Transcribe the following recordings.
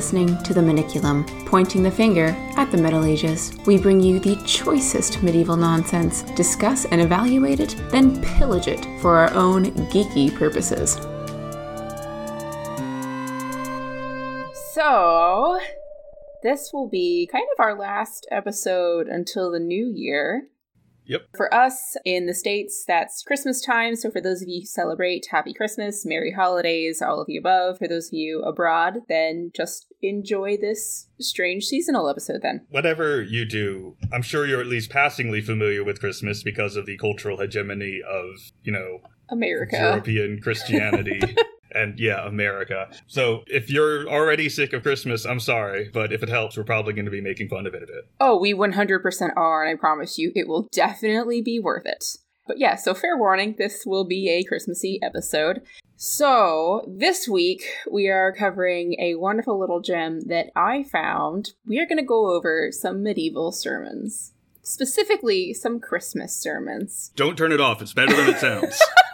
Listening to The Maniculum, pointing the finger at the Middle Ages. We bring you the choicest medieval nonsense, discuss and evaluate it, then pillage it for our own geeky purposes. So, this will be kind of our last episode until the new year. Yep. For us in the States, that's Christmas time. So for those of you who celebrate, happy Christmas, Merry Holidays, all of the above. For those of you abroad, then just enjoy this strange seasonal episode then. Whatever you do, I'm sure you're at least passingly familiar with Christmas because of the cultural hegemony of, you know, America. European Christianity. and yeah, America. So if you're already sick of Christmas, I'm sorry, but if it helps, we're probably going to be making fun of it a bit. Oh, we 100% are, and I promise you, it will definitely be worth it. But yeah, so fair warning, this will be a Christmassy episode. So, this week we are covering a wonderful little gem that I found. We are going to go over some medieval sermons, specifically some Christmas sermons. Don't turn it off, it's better than it sounds.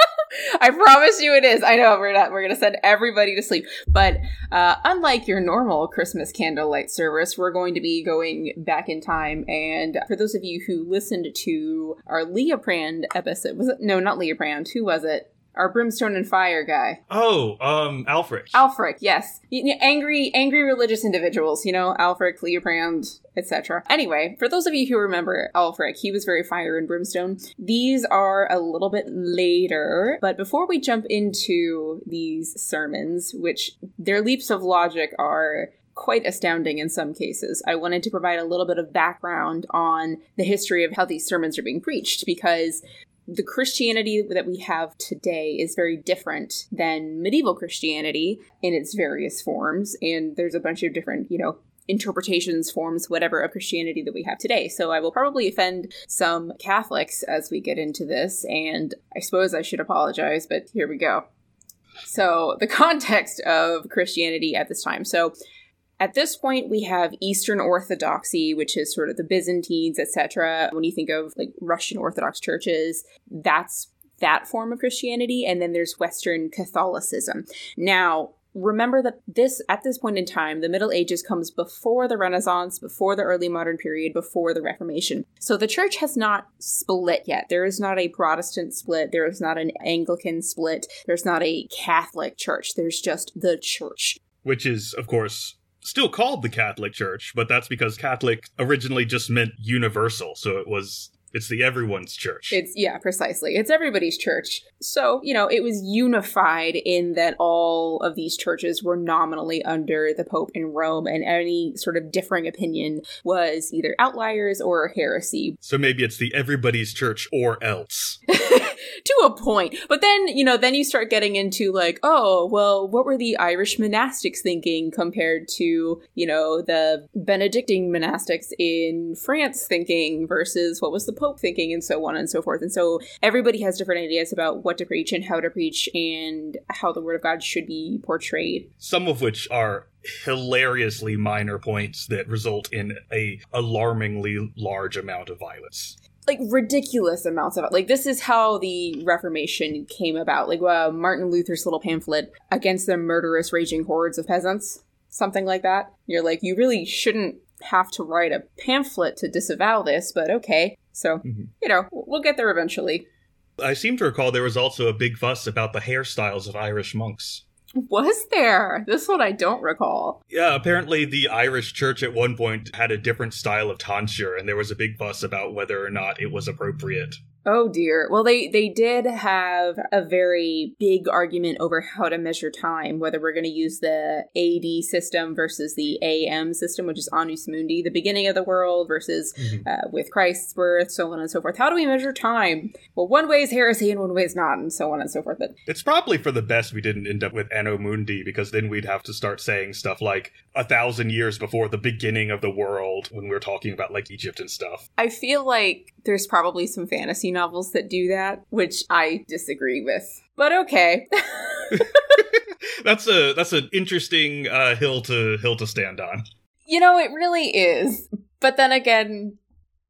I promise you it is. I know we're not we're gonna send everybody to sleep. But uh, unlike your normal Christmas candlelight service, we're going to be going back in time. And for those of you who listened to our Liutprand episode, was it no, not Liutprand, who was it? Our brimstone and fire guy. Oh, um, Alfric. Alfric, yes. angry, angry religious individuals, you know, Alfric, Liutprand, etc. Anyway, for those of you who remember Alfric, he was very fire and brimstone. These are a little bit later, but before we jump into these sermons, which their leaps of logic are quite astounding in some cases. I wanted to provide a little bit of background on the history of how these sermons are being preached because the Christianity that we have today is very different than medieval Christianity in its various forms. And there's a bunch of different, you know, interpretations, forms, whatever of Christianity that we have today. So I will probably offend some Catholics as we get into this. And I suppose I should apologize, but here we go. So, the context of Christianity at this time. So, at this point, we have Eastern Orthodoxy, which is sort of the Byzantines, etc. When you think of like Russian Orthodox churches, that's that form of Christianity, and then there's Western Catholicism. Now, remember that this at this point in time the middle ages comes before the renaissance before the early modern period before the reformation. So the church has not split yet. There is not a protestant split. There is not an anglican split. There's not a catholic church. There's just the church. Which is of course still called the Catholic Church, but that's because Catholic originally just meant universal. So it was it's the everyone's church. It's yeah, precisely. It's everybody's church. So, you know, it was unified in that all of these churches were nominally under the Pope in Rome, and any sort of differing opinion was either outliers or heresy. So maybe it's the everybody's church or else. to a point. But then, you know, then you start getting into like, oh, well, what were the Irish monastics thinking compared to, you know, the Benedictine monastics in France thinking versus what was the Pope thinking and so on and so forth. And so everybody has different ideas about what to preach and how to preach and how the word of God should be portrayed. Some of which are hilariously minor points that result in a alarmingly large amount of violence like ridiculous amounts of it. Like this is how the Reformation came about. Like uh, Martin Luther's little pamphlet against the murderous raging hordes of peasants, something like that. You're like, you really shouldn't have to write a pamphlet to disavow this, but okay. So mm-hmm. you know, we'll get there eventually. I seem to recall there was also a big fuss about the hairstyles of Irish monks. Was there? This one I don't recall. Yeah, apparently the Irish church at one point had a different style of tonsure, and there was a big fuss about whether or not it was appropriate. Oh dear. Well, they they did have a very big argument over how to measure time, whether we're going to use the AD system versus the AM system, which is Anno Mundi, the beginning of the world, versus mm-hmm. uh, with Christ's birth, so on and so forth. How do we measure time? Well, one way is heresy and one way is not, and so on and so forth. But it's probably for the best we didn't end up with Anno Mundi, because then we'd have to start saying stuff like a thousand years before the beginning of the world when we're talking about like Egypt and stuff. I feel like there's probably some fantasy novels that do that, which I disagree with. But okay. that's a that's an interesting uh, hill to hill to stand on. You know, it really is. But then again,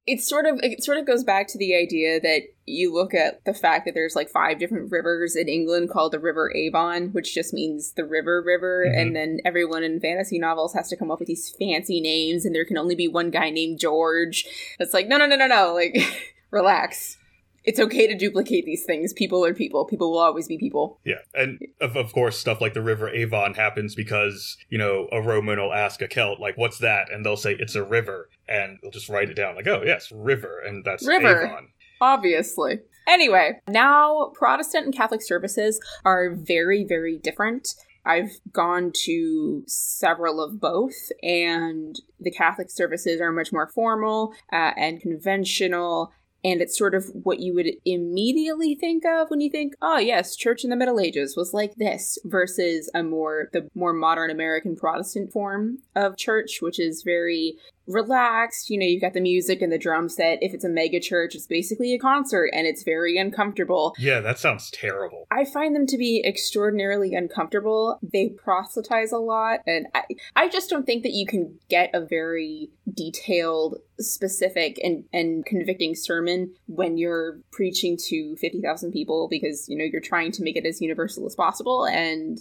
It sort of it sort of goes back to the idea that you look at the fact that there's like five different rivers in England called the River Avon, which just means the river river, Mhm. and then everyone in fantasy novels has to come up with these fancy names, and there can only be one guy named George. It's like no, no, no, no, no. Like, relax. It's okay to duplicate these things. People are people. People will always be people. Yeah, and of, of course, stuff like the River Avon happens because you know a Roman will ask a Celt like, "What's that?" and they'll say it's a river, and they'll just write it down like, "Oh yes, river," and that's River. Avon. Obviously. Anyway, now Protestant and Catholic services are very, very different. I've gone to several of both, and the Catholic services are much more formal uh, and conventional. And it's sort of what you would immediately think of when you think, oh yes, church in the Middle Ages was like this, versus a more the more modern American Protestant form of church, which is very relaxed. You know, you've got the music and the drum set. If it's a mega church, it's basically a concert and it's very uncomfortable. Yeah, that sounds terrible. I find them to be extraordinarily uncomfortable. They proselytize a lot, and I, I just don't think that you can get a very detailed, specific, and, and convicting sermon when you're preaching to 50,000 people because, you know, you're trying to make it as universal as possible, and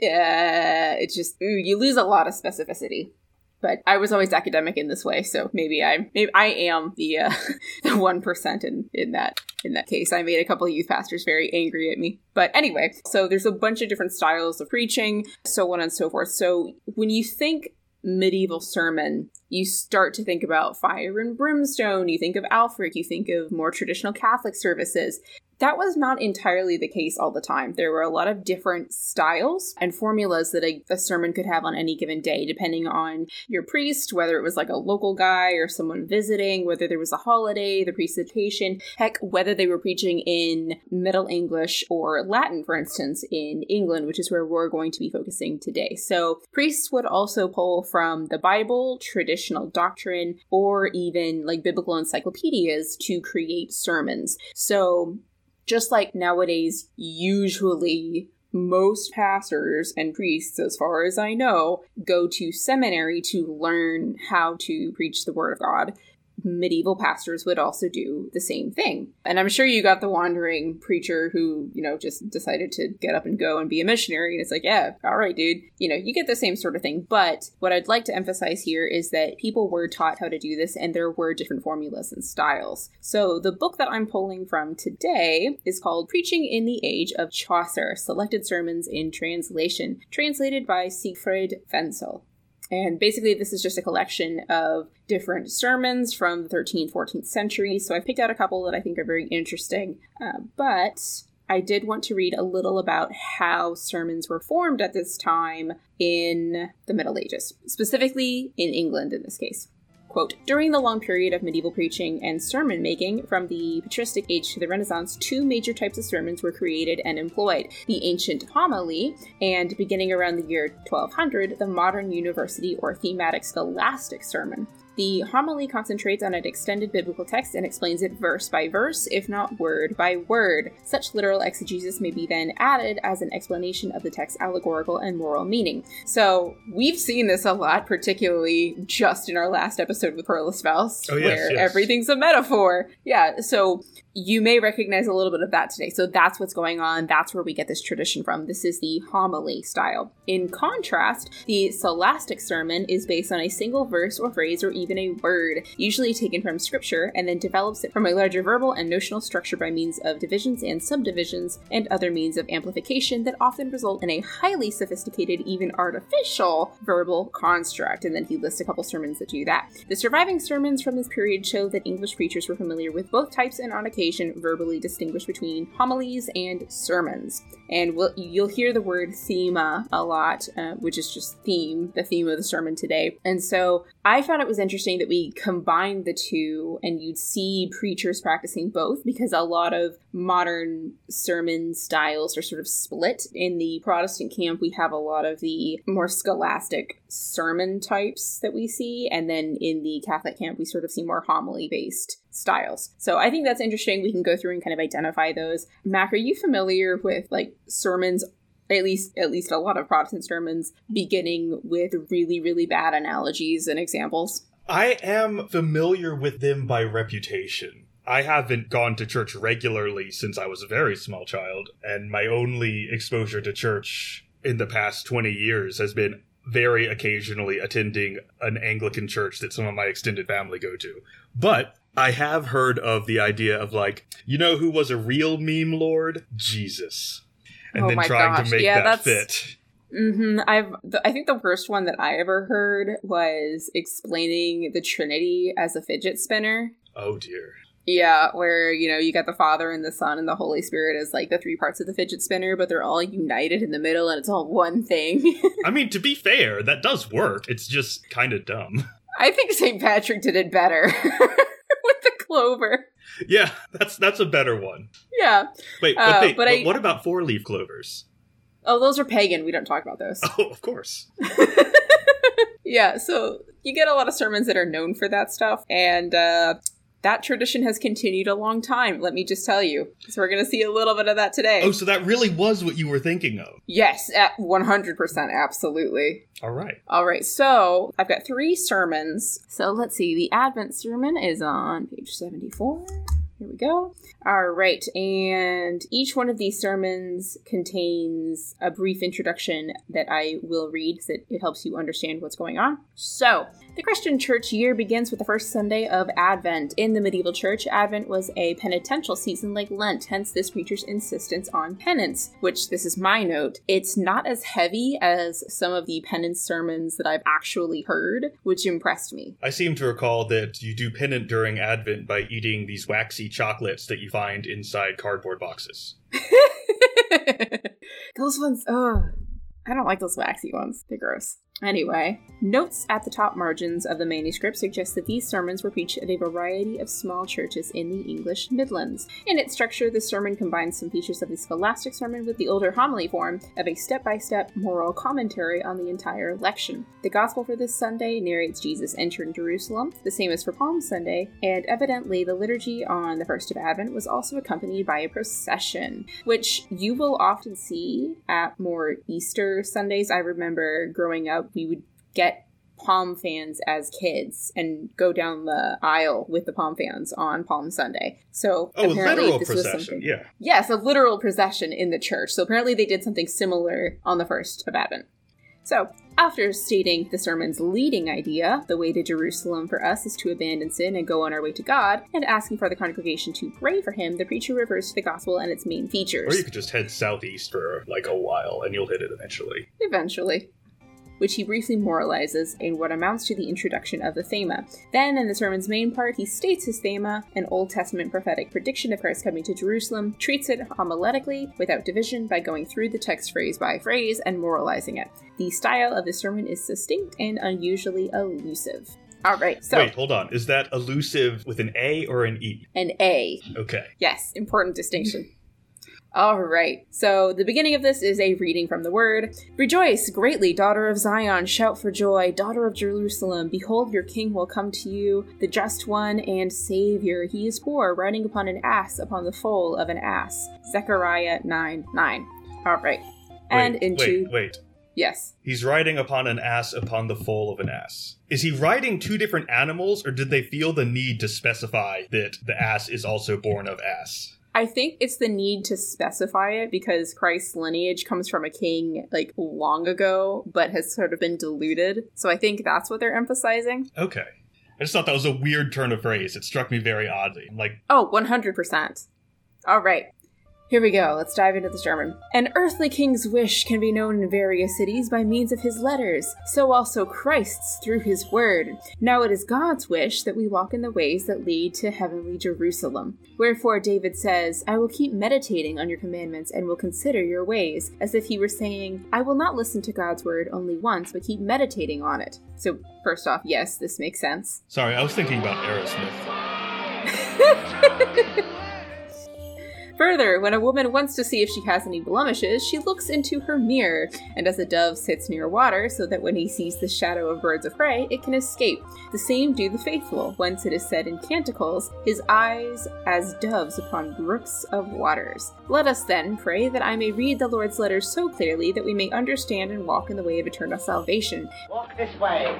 uh, it's just, ooh, you lose a lot of specificity but I was always academic in this way, so maybe I'm maybe I am the uh, the one percent in in that in that case. I made a couple of youth pastors very angry at me, but anyway. So there's a bunch of different styles of preaching, so on and so forth. So when you think medieval sermon, you start to think about fire and brimstone. You think of Alfred, You think of more traditional Catholic services. That was not entirely the case all the time. There were a lot of different styles and formulas that a, a, sermon could have on any given day, depending on your priest, whether it was like a local guy or someone visiting, whether there was a holiday, the presentation, heck, whether they were preaching in Middle English or Latin, for instance, in England, which is where we're going to be focusing today. So priests would also pull from the Bible, traditional doctrine, or even like biblical encyclopedias to create sermons. So just like nowadays, usually most pastors and priests, as far as I know, go to seminary to learn how to preach the word of God. Medieval pastors would also do the same thing. And I'm sure you got the wandering preacher who, you know, just decided to get up and go and be a missionary. And it's like, yeah, all right, dude. You know, you get the same sort of thing. But what I'd like to emphasize here is that people were taught how to do this and there were different formulas and styles. So the book that I'm pulling from today is called Preaching in the Age of Chaucer Selected Sermons in Translation, translated by Siegfried Wenzel. And basically, this is just a collection of different sermons from the 13th, 14th century. So I've picked out a couple that I think are very interesting. Uh, but I did want to read a little about how sermons were formed at this time in the Middle Ages, specifically in England in this case. Quote, during the long period of medieval preaching and sermon making, from the patristic age to the Renaissance, two major types of sermons were created and employed the ancient homily, and beginning around the year 1200, the modern university or thematic scholastic sermon. The homily concentrates on an extended biblical text and explains it verse by verse, if not word by word. Such literal exegesis may be then added as an explanation of the text's allegorical and moral meaning. So, we've seen this a lot, particularly just in our last episode with Perlesvaus, Oh, yes, where yes. everything's a metaphor. Yeah, so you may recognize a little bit of that today. So that's what's going on. That's where we get this tradition from. This is the homily style. In contrast, the scholastic sermon is based on a single verse or phrase or even a word, usually taken from scripture, and then develops it from a larger verbal and notional structure by means of divisions and subdivisions and other means of amplification that often result in a highly sophisticated, even artificial verbal construct. And then he lists a couple sermons that do that. The surviving sermons from this period show that English preachers were familiar with both types and on occasion verbally distinguish between homilies and sermons. And we'll, you'll hear the word thema a lot, uh, which is just theme, the theme of the sermon today. And so I found it was interesting that we combined the two and you'd see preachers practicing both because a lot of modern sermon styles are sort of split. In the Protestant camp, we have a lot of the more scholastic sermon types that we see, and then in the Catholic camp, we sort of see more homily based styles. So I think that's interesting. We can go through and kind of identify those. Mac, are you familiar with like sermons at least at least a lot of Protestant sermons beginning with really really bad analogies and examples. I am familiar with them by reputation. I haven't gone to church regularly since I was a very small child, and my only exposure to church in the past 20 years has been very occasionally attending an Anglican church that some of my extended family go to. But I have heard of the idea of like, you know who was a real meme lord? Jesus. And Oh then trying gosh, to make yeah, that that's- fit. hmm I've. The, I think the worst one that I ever heard was explaining the Trinity as a fidget spinner. Oh dear. Yeah, where you know you got the Father and the Son and the Holy Spirit as like the three parts of the fidget spinner, but they're all united in the middle, and it's all one thing. I mean, to be fair, that does work. It's just kind of dumb. I think St. Patrick did it better with the clover. Yeah, that's that's a better one. Yeah. Wait, Uh, but, wait, but but I- what about four leaf clovers? Oh, those are pagan. We don't talk about those. Oh, of course. Yeah, so you get a lot of sermons that are known for that stuff, and uh, that tradition has continued a long time, let me just tell you. So we're going to see a little bit of that today. Oh, so that really was what you were thinking of. yes, at 100%, absolutely. All right. All right, so I've got three sermons. So let's see, the Advent sermon is on page 74. Here we go. All right, and each one of these sermons contains a brief introduction that I will read because it, it helps you understand what's going on. So, the Christian church year begins with the first Sunday of Advent. In the medieval church, Advent was a penitential season like Lent, hence this preacher's insistence on penance, which this is my note. It's not as heavy as some of the penance sermons that I've actually heard, which impressed me. I seem to recall that you do penance during Advent by eating these waxy chocolates that you find inside cardboard boxes. those ones, oh, I don't like those waxy ones. They're gross. Anyway, notes at the top margins of the manuscript suggest that these sermons were preached at a variety of small churches in the English Midlands. In its structure, the sermon combines some features of the scholastic sermon with the older homily form of a step by step moral commentary on the entire lection. The gospel for this Sunday narrates Jesus entering Jerusalem, the same as for Palm Sunday, and evidently the liturgy on the first of Advent was also accompanied by a procession, which you will often see at more Easter Sundays. I remember growing up, we would get palm fans as kids and go down the aisle with the palm fans on Palm Sunday. So Oh, apparently literal this was something. Yeah. Yes, a literal procession in the church. So apparently they did something similar on the first of Advent. So, after stating the sermon's leading idea, the way to Jerusalem for us is to abandon sin and go on our way to God, and asking for the congregation to pray for him, the preacher refers to the gospel and its main features. Or you could just head southeast for like a while and you'll hit it eventually. Eventually. Which he briefly moralizes in what amounts to the introduction of the Thema. Then, in the sermon's main part, he states his Thema, an Old Testament prophetic prediction of Christ coming to Jerusalem, treats it homiletically, without division, by going through the text phrase by phrase and moralizing it. The style of the sermon is succinct and unusually elusive. Alright, so Wait, hold on. Is that elusive with an A or an E? an A. Okay. Yes, important distinction. All right, so the beginning of this is a reading from the word. Rejoice greatly, daughter of Zion, shout for joy, daughter of Jerusalem. Behold, your king will come to you, the just one and savior. He is poor, riding upon an ass, upon the foal of an ass. Zechariah 9 9. All right, and wait, into. Wait, wait. Yes. He's riding upon an ass upon the foal of an ass. Is he riding two different animals, or did they feel the need to specify that the ass is also born of ass? I think it's the need to specify it because Christ's lineage comes from a king like long ago, but has sort of been diluted. So I think that's what they're emphasizing. Okay. I just thought that was a weird turn of phrase. It struck me very oddly. I'm like, Oh, 100%. All right. Here we go. Let's dive into the sermon. An earthly king's wish can be known in various cities by means of his letters, so also Christ's through his word. Now it is God's wish that we walk in the ways that lead to heavenly Jerusalem. Wherefore David says, I will keep meditating on your commandments and will consider your ways, as if he were saying, I will not listen to God's word only once, but keep meditating on it. So, first off, yes, this makes sense. sorry, I was thinking about Aerosmith. Further, when a woman wants to see if she has any blemishes, she looks into her mirror, and as a dove sits near water, so that when he sees the shadow of birds of prey, it can escape. The same do the faithful, whence it is said in Canticles, His eyes as doves upon brooks of waters. Let us then pray that I may read the Lord's letters so clearly that we may understand and walk in the way of eternal salvation. Walk this way.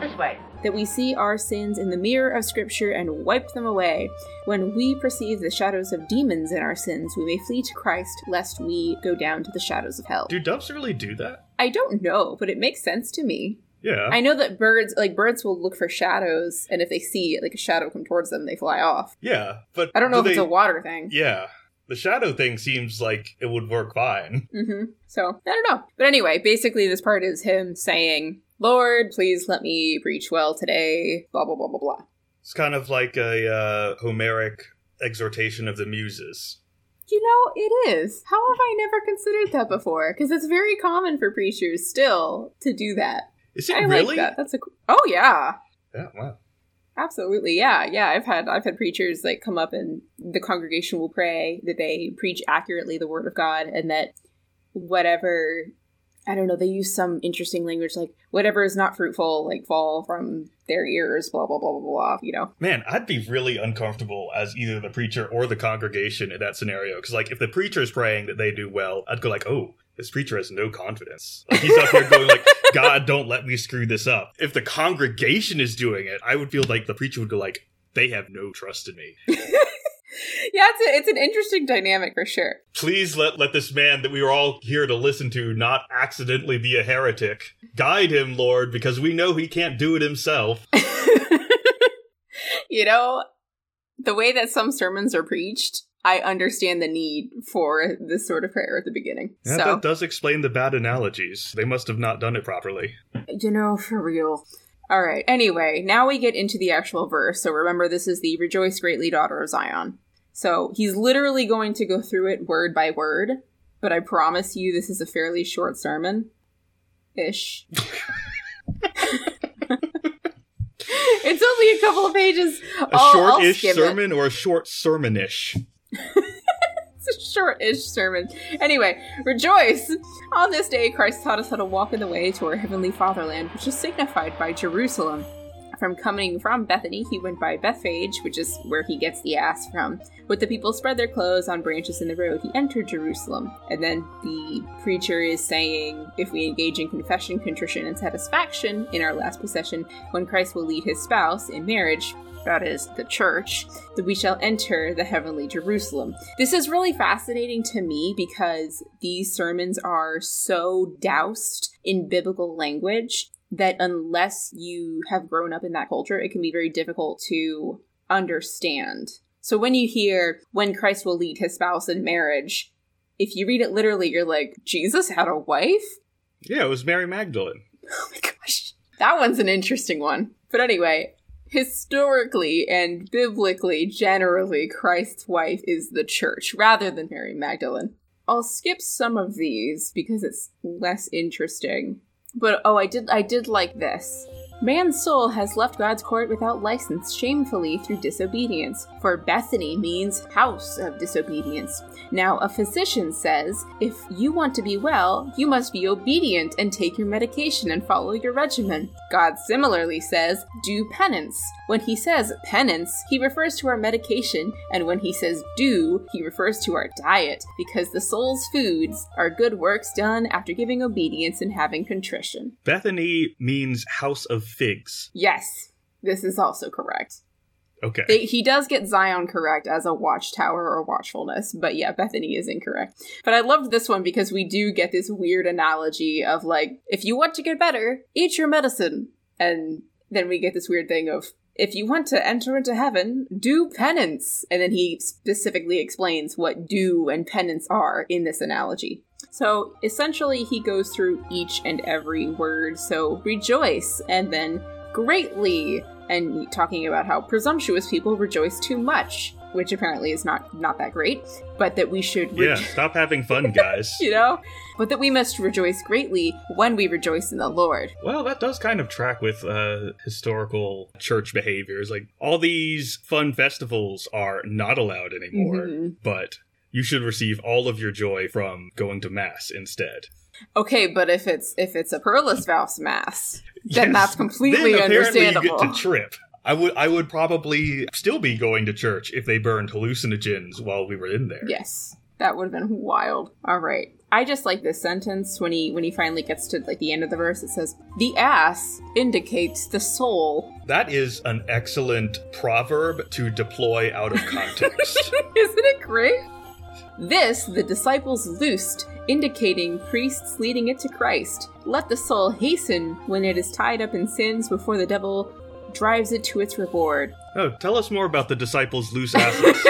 This way. That we see our sins in the mirror of Scripture and wipe them away. When we perceive the shadows of demons in our sins, we may flee to Christ, lest we go down to the shadows of hell. Do doves really do that? I don't know, but it makes sense to me. Yeah. I know that birds, like birds, will look for shadows, and if they see like a shadow come towards them, they fly off. yeah, but I don't know do if it's a water thing. Yeah. The shadow thing seems like it would work fine. hmm So I don't know. But anyway, basically, this part is him saying, "Lord, please let me preach well today." Blah blah blah blah blah. It's kind of like a uh, Homeric exhortation of the muses. You know, it is. How have I never considered that before? Because it's very common for preachers still to do that. Is it I really? like that. That's a. Oh yeah. Yeah, wow. Absolutely, yeah, yeah. I've had I've had preachers like come up and the congregation will pray that they preach accurately the word of God and that whatever I don't know, they use some interesting language like whatever is not fruitful like fall from their ears, blah blah blah blah blah. You know, Man, I'd be really uncomfortable as either the preacher or the congregation in that scenario. Because, like, if the preacher is praying that they do well, I'd go like, "Oh, this preacher has no confidence." Like, he's up here going like, "God, don't let me screw this up." If the congregation is doing it, I would feel like the preacher would go like, "They have no trust in me." yeah, it's a, it's an interesting dynamic for sure. Please let let this man that we are all here to listen to not accidentally be a heretic. Guide him, Lord, because we know he can't do it himself. you know, the way that some sermons are preached, I understand the need for this sort of prayer at the beginning. Yeah, so that does explain the bad analogies. They must have not done it properly. You know, for real. All right. Anyway, now we get into the actual verse. So remember, this is the Rejoice Greatly, Daughter of Zion. So he's literally going to go through it word by word, but I promise you this is a fairly short sermon. Ish. it's only a couple of pages. A I'll short-ish skim it. sermon or a short sermonish? It's a short-ish sermon. Anyway, rejoice! On this day, Christ taught us how to walk in the way to our heavenly fatherland, which is signified by Jerusalem. From coming from Bethany, he went by Bethphage, which is where he gets the ass from. With the people spread their clothes on branches in the road, he entered Jerusalem. And then the preacher is saying, if we engage in confession, contrition, and satisfaction in our last procession, when Christ will lead his spouse in marriage, that is, the church, that we shall enter the heavenly Jerusalem. This is really fascinating to me because these sermons are so doused in biblical language that unless you have grown up in that culture, it can be very difficult to understand. So when you hear, when Christ will lead his spouse in marriage, if you read it literally, you're like, Jesus had a wife? Yeah, it was Mary Magdalene. Oh my gosh. That one's an interesting one. But anyway, historically and biblically, generally, Christ's wife is the church rather than Mary Magdalene. I'll skip some of these because it's less interesting. But oh, I did I did like this. Man's soul has left God's court without license shamefully through disobedience, for Bethany means house of disobedience. Now, a physician says, if you want to be well, you must be obedient and take your medication and follow your regimen. God similarly says, do penance. When he says penance, he refers to our medication, and when he says do, he refers to our diet, because the soul's foods are good works done after giving obedience and having contrition. Bethany means house of figs. Yes, this is also correct. Okay. They, he does get Zion correct as a watchtower or watchfulness, but yeah, Bethany is incorrect. But I loved this one because we do get this weird analogy of like, if you want to get better, eat your medicine. And then we get this weird thing of, if you want to enter into heaven, do penance. And then he specifically explains what do and penance are in this analogy. So essentially, he goes through each and every word. So rejoice, and then greatly, and talking about how presumptuous people rejoice too much, which apparently is not not that great, but that we should, re- yeah, stop having fun, guys. you know, but that we must rejoice greatly when we rejoice in the Lord. Well, that does kind of track with uh, historical church behaviors. Like, all these fun festivals are not allowed anymore, Mhm. but you should receive all of your joy from going to Mass instead. Okay, but if it's if it's a Perlesvaus mass, then Yes. that's completely then understandable. You get to trip. I would I would probably still be going to church if they burned hallucinogens while we were in there. Yes, that would have been wild. All right. I just like this sentence when he when he finally gets to like the end of the verse. It says, "The ass indicates the soul." That is an excellent proverb to deploy out of context. Isn't it great? This the disciples loosed, indicating priests leading it to Christ. Let the soul hasten when it is tied up in sins before the devil drives it to its reward. oh, tell us more about the disciples' loose asses.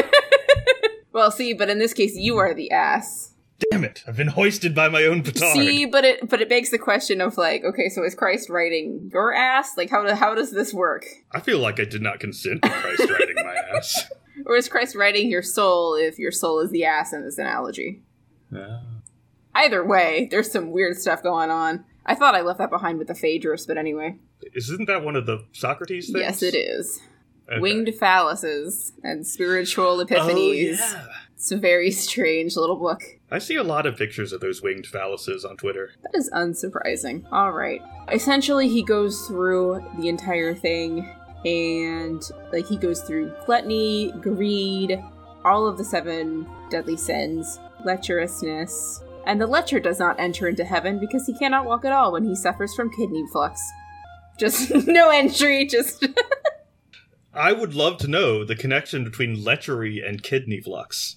Well, see, but in this case, you are the ass. Damn it! I've been hoisted by my own petard. See, but it but it begs the question of like, okay, so is Christ writing your ass? Like, how do, how does this work? I feel like I did not consent to Christ riding my ass. Or is Christ writing your soul if your soul is the ass in this analogy? Yeah. Either way, there's some weird stuff going on. I thought I left that behind with the Phaedrus, but anyway. Isn't that one of the Socrates things? Yes, it is. Okay. Winged phalluses and spiritual Oh, epiphanies. yeah. It's a very strange little book. I see a lot of pictures of those winged phalluses on Twitter. That is unsurprising. All right. Essentially, he goes through the entire thing, and like he goes through gluttony, greed, all of the seven deadly sins, lecherousness, and the lecher does not enter into heaven because he cannot walk at all when he suffers from kidney flux. Just no entry. Just I would love to know the connection between lechery and kidney flux.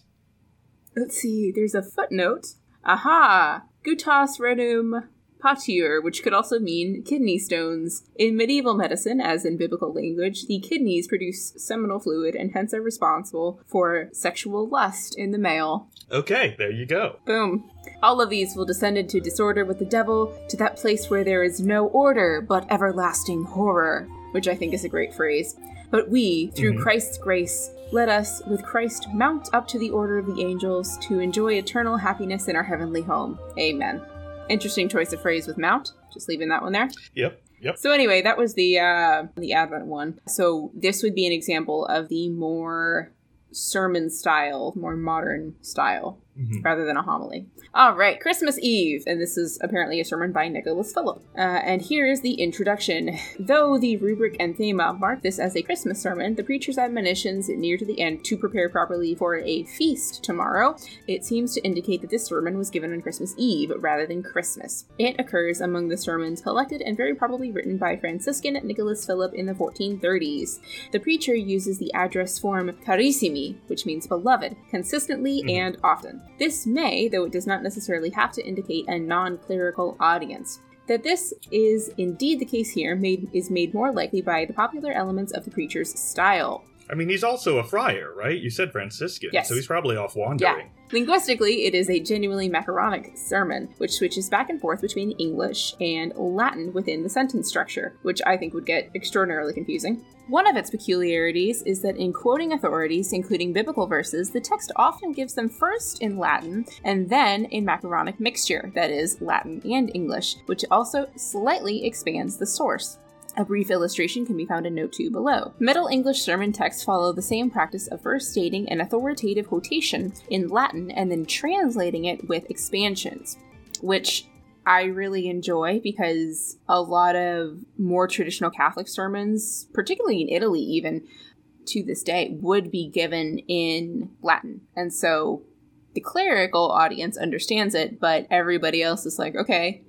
let's see. There's a footnote. Aha! Gutas renum patior, which could also mean kidney stones. In medieval medicine, as in biblical language, the kidneys produce seminal fluid and hence are responsible for sexual lust in the male. Okay, there you go. Boom. All of these will descend into disorder with the devil, to that place where there is no order but everlasting horror, which I think is a great phrase. But we, through Mhm. Christ's grace, let us, with Christ, mount up to the order of the angels to enjoy eternal happiness in our heavenly home. Amen. Interesting choice of phrase with mount. Just leaving that one there. Yep, yep. So anyway, that was the uh, the Advent one. So this would be an example of the more sermon style, more modern style, Mhm. rather than a homily. All right, Christmas Eve, and this is apparently a sermon by Nicholas Phillip. Uh, and here is the introduction. Though the rubric and theme mark this as a Christmas sermon, the preacher's admonitions near to the end to prepare properly for a feast tomorrow, it seems to indicate that this sermon was given on Christmas Eve rather than Christmas. It occurs among the sermons collected and very probably written by Franciscan Nicholas Phillip in the 1430s. The preacher uses the address form carissimi, which means beloved, consistently Mhm. and often. This may, though it does not necessarily have to indicate a non-clerical audience. That this is indeed the case here made, is made more likely by the popular elements of the preacher's style. I mean, he's also a friar, right? You said Franciscan, Yes. so he's probably off wandering. Linguistically, it is a genuinely macaronic sermon, which switches back and forth between English and Latin within the sentence structure, which I think would get extraordinarily confusing. One of its peculiarities is that in quoting authorities, including biblical verses, the text often gives them first in Latin and then in macaronic mixture, that is, Latin and English, which also slightly expands the source. A brief illustration can be found in note 2 below. Middle English sermon texts follow the same practice of first stating an authoritative quotation in Latin and then translating it with expansions, which I really enjoy because a lot of more traditional Catholic sermons, particularly in Italy, even to this day, would be given in Latin. And so the clerical audience understands it, but everybody else is like, okay,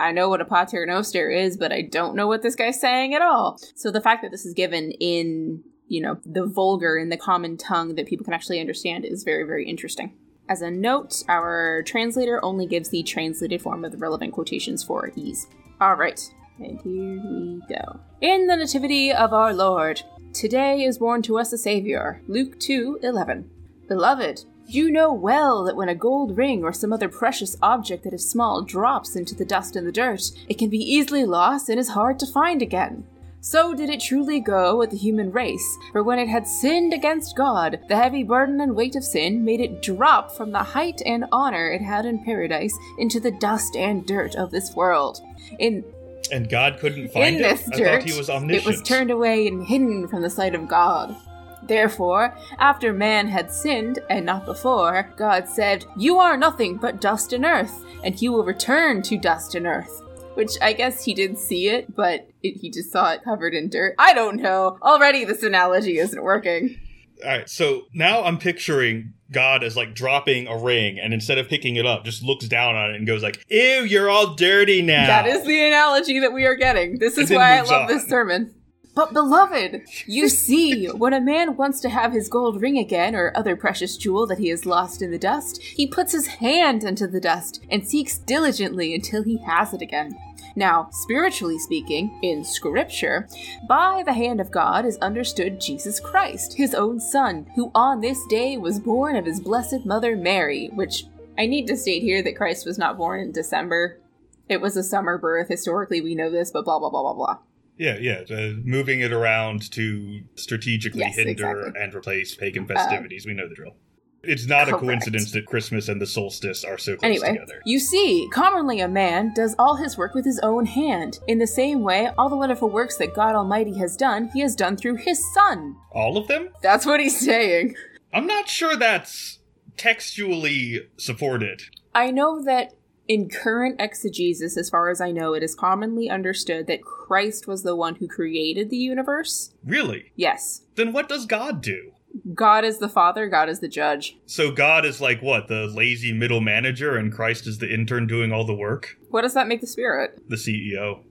I know what a pater noster is, but I don't know what this guy's saying at all. So the fact that this is given in, you know, the vulgar and the common tongue that people can actually understand is very, very interesting. As a note, our translator only gives the translated form of the relevant quotations for ease. All right, and here we go. In the nativity of our Lord, today is born to us a Savior. Luke 2 11. Beloved, you know well that when a gold ring or some other precious object that is small drops into the dust and the dirt, it can be easily lost and is hard to find again. So did it truly go with the human race, for when it had sinned against God, the heavy burden and weight of sin made it drop from the height and honor it had in paradise into the dust and dirt of this world. In And God couldn't find in it? this I dirt, thought he was it was turned away and hidden from the sight of God. Therefore, after man had sinned, and not before, God said, You are nothing but dust and earth, and you will return to dust and earth. Which I guess he did see it, but it, he just saw it covered in dirt. I don't know. Already this analogy isn't working. All right, so now I'm picturing God as like dropping a ring, and instead of picking it up, just looks down on it and goes like, "Ew, you're all dirty now." That is the analogy that we are getting. This is why I love on. this sermon. But beloved, you see, when a man wants to have his gold ring again or other precious jewel that he has lost in the dust, he puts his hand into the dust and seeks diligently until he has it again. Now, spiritually speaking, in scripture, by the hand of God is understood Jesus Christ, his own son, who on this day was born of his blessed mother Mary, which I need to state here that Christ was not born in December. It was a summer birth. Historically, we know this, but blah, blah, blah, blah, blah. Yeah, yeah. Uh, moving it around to strategically Yes, hinder exactly. And replace pagan festivities. we know the drill. It's not a coincidence that Christmas and the solstice are so close Anyway, together. you see, commonly a man does all his work with his own hand. In the same way, all the wonderful works that God Almighty has done, he has done through his Son. All of them? That's what he's saying. I'm not sure that's textually supported. I know that in current exegesis, as far as I know, it is commonly understood that Christ was the one who created the universe. Really? Yes. Then what does God do? God is the Father, God is the judge. So God is like what, the lazy middle manager, and Christ is the intern doing all the work? What does that make the Spirit? The CEO.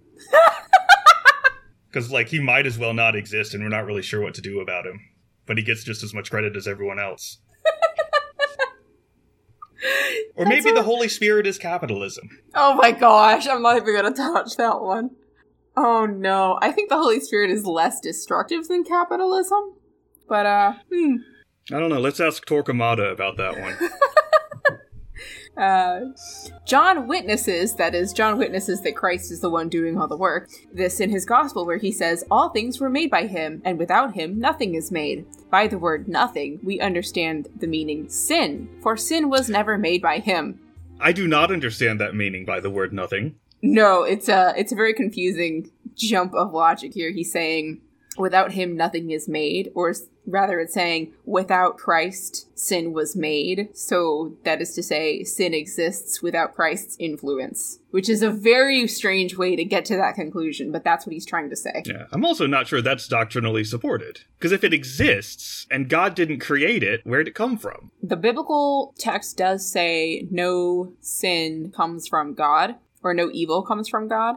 Because, like, he might as well not exist, and we're not really sure what to do about him. But he gets just as much credit as everyone else. or That's maybe a- the Holy Spirit is capitalism. Oh my gosh, I'm not even gonna touch that one. Oh no, I think the Holy Spirit is less destructive than capitalism. But, uh, hmm. I don't know. Let's ask Torquemada about that one. Uh, John witnesses, that is, John witnesses that Christ is the one doing all the work. This in his gospel, where he says, All things were made by him, and without him nothing is made. By the word nothing, we understand the meaning sin, for sin was never made by him. I do not understand that meaning by the word nothing. No, it's a it's a very confusing jump of logic here. He's saying without him nothing is made or rather it's saying without Christ sin was made. So that is to say sin exists without Christ's influence, which is a very strange way to get to that conclusion, but that's what he's trying to say. Yeah, I'm also not sure that's doctrinally supported. Because if it exists and God didn't create it, where'd it come from? The biblical text does say no sin comes from God or no evil comes from God.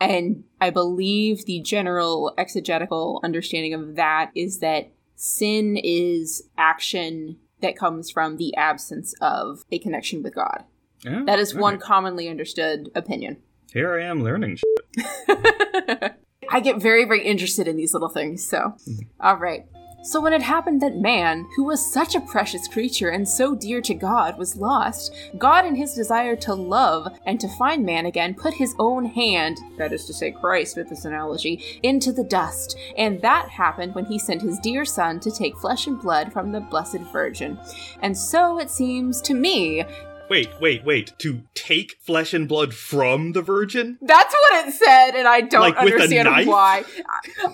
And I believe the general exegetical understanding of that is that sin is action that comes from the absence of a connection with God. Yeah, That is one commonly understood opinion. Here I am learning. I get very, very interested in these little things, so. Mm-hmm. All right. So when it happened that man, who was such a precious creature and so dear to God, was lost, God, in his desire to love and to find man again, put his own hand, that is to say Christ with this analogy, into the dust. And that happened when he sent his dear son to take flesh and blood from the Blessed Virgin. And so it seems to me wait, wait, wait. To take flesh and blood from the Virgin? That's what it said, and I don't Like understand why.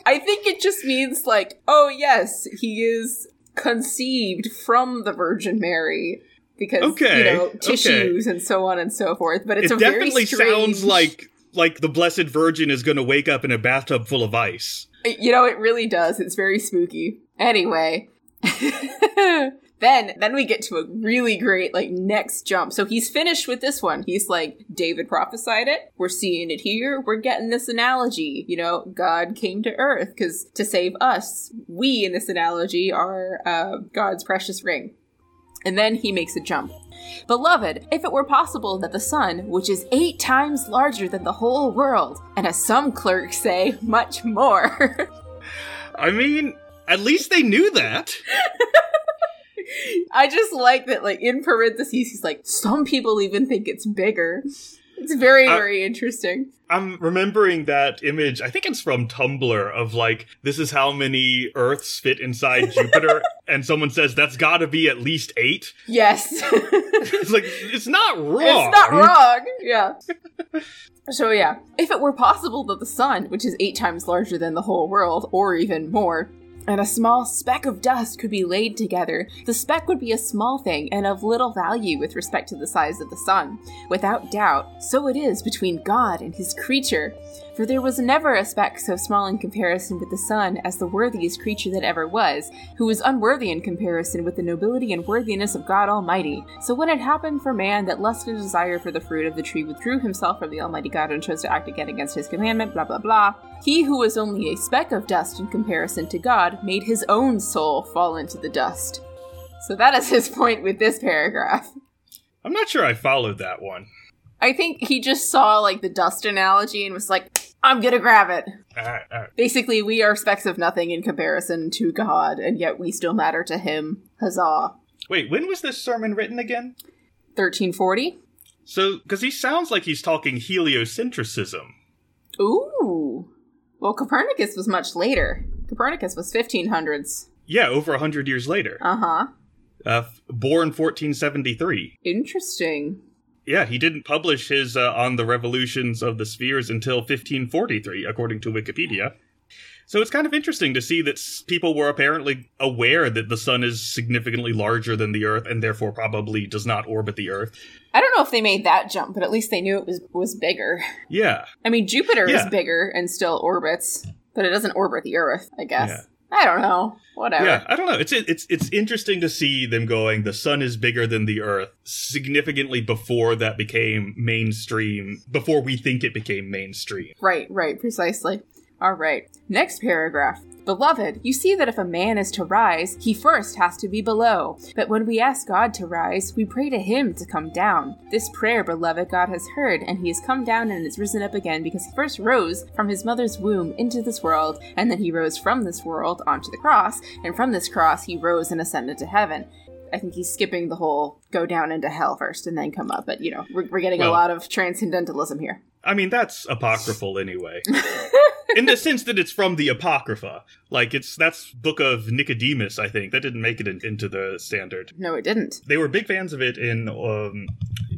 I- think it just means like, oh yes, he is conceived from the Virgin Mary because Okay, you know okay. tissues and so on and so forth. But it's it a very definitely strange, sounds like like the Blessed Virgin is going to wake up in a bathtub full of ice. you know it really does. It's very spooky. Anyway. Then, then we get to a really great like next jump. So he's finished with this one. He's like, David prophesied it. We're seeing it here. We're getting this analogy. You know, God came to earth because to save us, we in this analogy are uh, God's precious ring. And then he makes a jump. Beloved, if it were possible that the sun, which is eight times larger than the whole world, and as some clerks say, much more, I mean, at least they knew that. I just like that, like, in parentheses, he's like, some people even think it's bigger. It's very, Uh, very interesting. I'm remembering that image. I think it's from Tumblr of like, this is how many Earths fit inside Jupiter. and someone says, that's gotta be at least eight. Yes. It's like, it's not wrong. It's not wrong. Yeah. so yeah, if it were possible that the sun, which is eight times larger than the whole world, or even more, and a small speck of dust could be laid together, the speck would be a small thing and of little value with respect to the size of the sun. Without doubt, so it is between God and his creature. For there was never a speck so small in comparison with the sun as the worthiest creature that ever was, who was unworthy in comparison with the nobility and worthiness of God Almighty. So when it happened for man that lust and desire for the fruit of the tree withdrew himself from the Almighty God and chose to act again against his commandment, blah blah blah, he who was only a speck of dust in comparison to God made his own soul fall into the dust. So that is his point with this paragraph. I'm not sure I followed that one. I think he just saw like the dust analogy and was like, I'm gonna grab it. Alright, alright. Basically, we are specks of nothing in comparison to God, and yet we still matter to Him. Huzzah. Wait, when was this sermon written again? 1340? So, because he sounds like he's talking heliocentrism. Ooh. Well, Copernicus was much later. Copernicus was 1500s. Yeah, over a hundred years later. Uh huh. Uh, born 1473. Interesting. Yeah, he didn't publish his uh, On the Revolutions of the Spheres until 1543, according to Wikipedia. So it's kind of interesting to see that people were apparently aware that the sun is significantly larger than the Earth and therefore probably does not orbit the Earth. I don't know if they made that jump, but at least they knew it was was bigger. Yeah, I mean, Jupiter Yeah. is bigger and still orbits, but it doesn't orbit the Earth, I guess. Yeah. I don't know. Whatever. yeah. I don't know. It's it's it's interesting to see them going. The sun is bigger than the Earth significantly before that became mainstream. Before we think it became mainstream. Right, right, precisely. All right. Next paragraph. Beloved, you see that if a man is to rise, he first has to be below. But when we ask God to rise, we pray to him to come down. This prayer, beloved, God has heard, and he has come down and is risen up again because he first rose from his mother's womb into this world, and then he rose from this world onto the cross, and from this cross he rose and ascended to heaven. I think he's skipping the whole go down into hell first and then come up, but you know, we're, we're getting a lot of transcendentalism here. I mean, that's apocryphal anyway. In the sense that it's from the Apocrypha. Like, it's that's Book of Nicodemus, I think. That didn't make it in, into the standard. No, it didn't. They were big fans of it in um,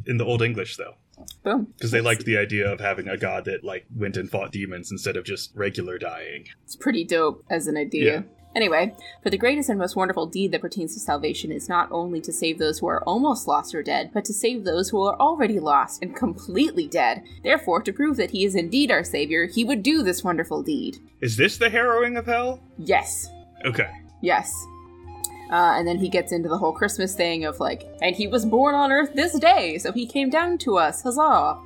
in the Old English, though. Boom. Because they liked the idea of having a god that, like, went and fought demons instead of just regular dying. It's pretty dope as an idea. Yeah. Anyway, for the greatest and most wonderful deed that pertains to salvation is not only to save those who are almost lost or dead, but to save those who are already lost and completely dead. Therefore, to prove that he is indeed our Savior, he would do this wonderful deed. Is this the harrowing of hell? Yes. Okay. Yes. Uh, and then he gets into the whole Christmas thing of like, and he was born on earth this day, so he came down to us, huzzah!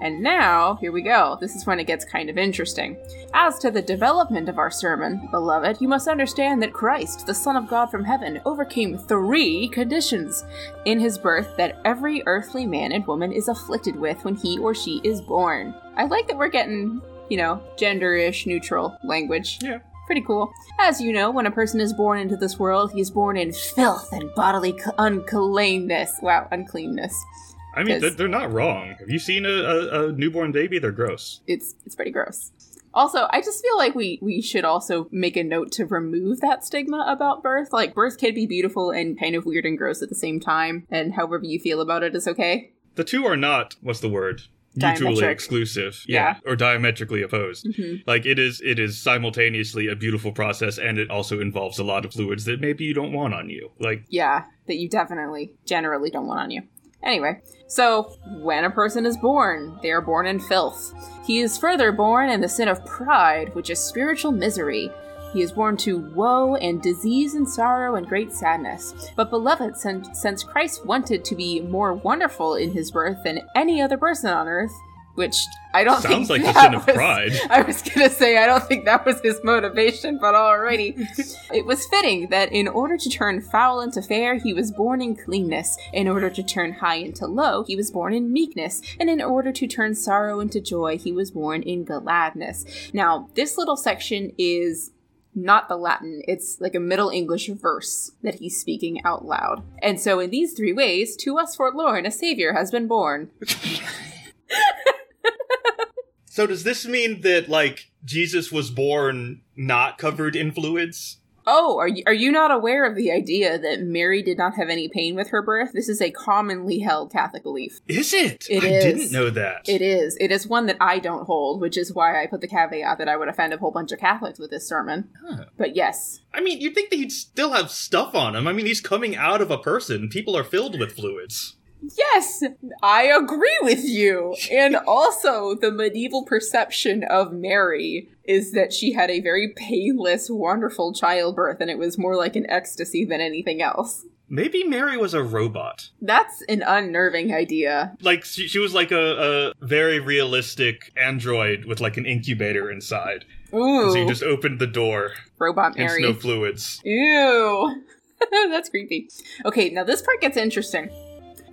And now, here we go. This is when it gets kind of interesting. As to the development of our sermon, beloved, you must understand that Christ, the Son of God from heaven, overcame three conditions in his birth that every earthly man and woman is afflicted with when he or she is born. I like that we're getting, you know, gender ish neutral language. Yeah. Pretty cool. As you know, when a person is born into this world, he is born in filth and bodily c- uncleanness. Wow, uncleanness. I mean, they're, they're not wrong. Have you seen a, a, a newborn baby? They're gross. It's it's pretty gross. Also, I just feel like we we should also make a note to remove that stigma about birth. Like birth can be beautiful and kind of weird and gross at the same time, and however you feel about it is okay. The two are not, what's the word? Mutually Diametric. exclusive. Yeah. Or diametrically opposed. Mhm. Like it is it is simultaneously a beautiful process and it also involves a lot of fluids that maybe you don't want on you. Like Yeah, that you definitely, generally don't want on you. Anyway, so when a person is born, they are born in filth. He is further born in the sin of pride, which is spiritual misery. He is born to woe and disease and sorrow and great sadness. But, beloved, since, Christ wanted to be more wonderful in his birth than any other person on earth, which I don't sounds think like the that sin of was- pride. I was gonna say, I don't think that was his motivation, but alrighty. it was fitting that in order to turn foul into fair, he was born in cleanness. In order to turn high into low, he was born in meekness. And in order to turn sorrow into joy, he was born in gladness. Now, this little section is not the Latin, it's like a Middle English verse that he's speaking out loud. And so, in these three ways, to us forlorn, a savior has been born. So does this mean that like Jesus was born not covered in fluids? Oh, are you, are you not aware of the idea that Mary did not have any pain with her birth? This is a commonly held Catholic belief. Is it? It I is. didn't know that. It is. It is one that I don't hold, which is why I put the caveat that I would offend a whole bunch of Catholics with this sermon. Huh. But yes, I mean, you'd think that he'd still have stuff on him. I mean, he's coming out of a person. People are filled with fluids. Yes, I agree with you. And also, the medieval perception of Mary is that she had a very painless, wonderful childbirth, and it was more like an ecstasy than anything else. Maybe Mary was a robot. That's an unnerving idea. Like, she, she was like a, a very realistic android with like an incubator inside. Ooh, So you just opened the door, robot Mary. no fluids. Ew. That's creepy. Okay, now this part gets interesting.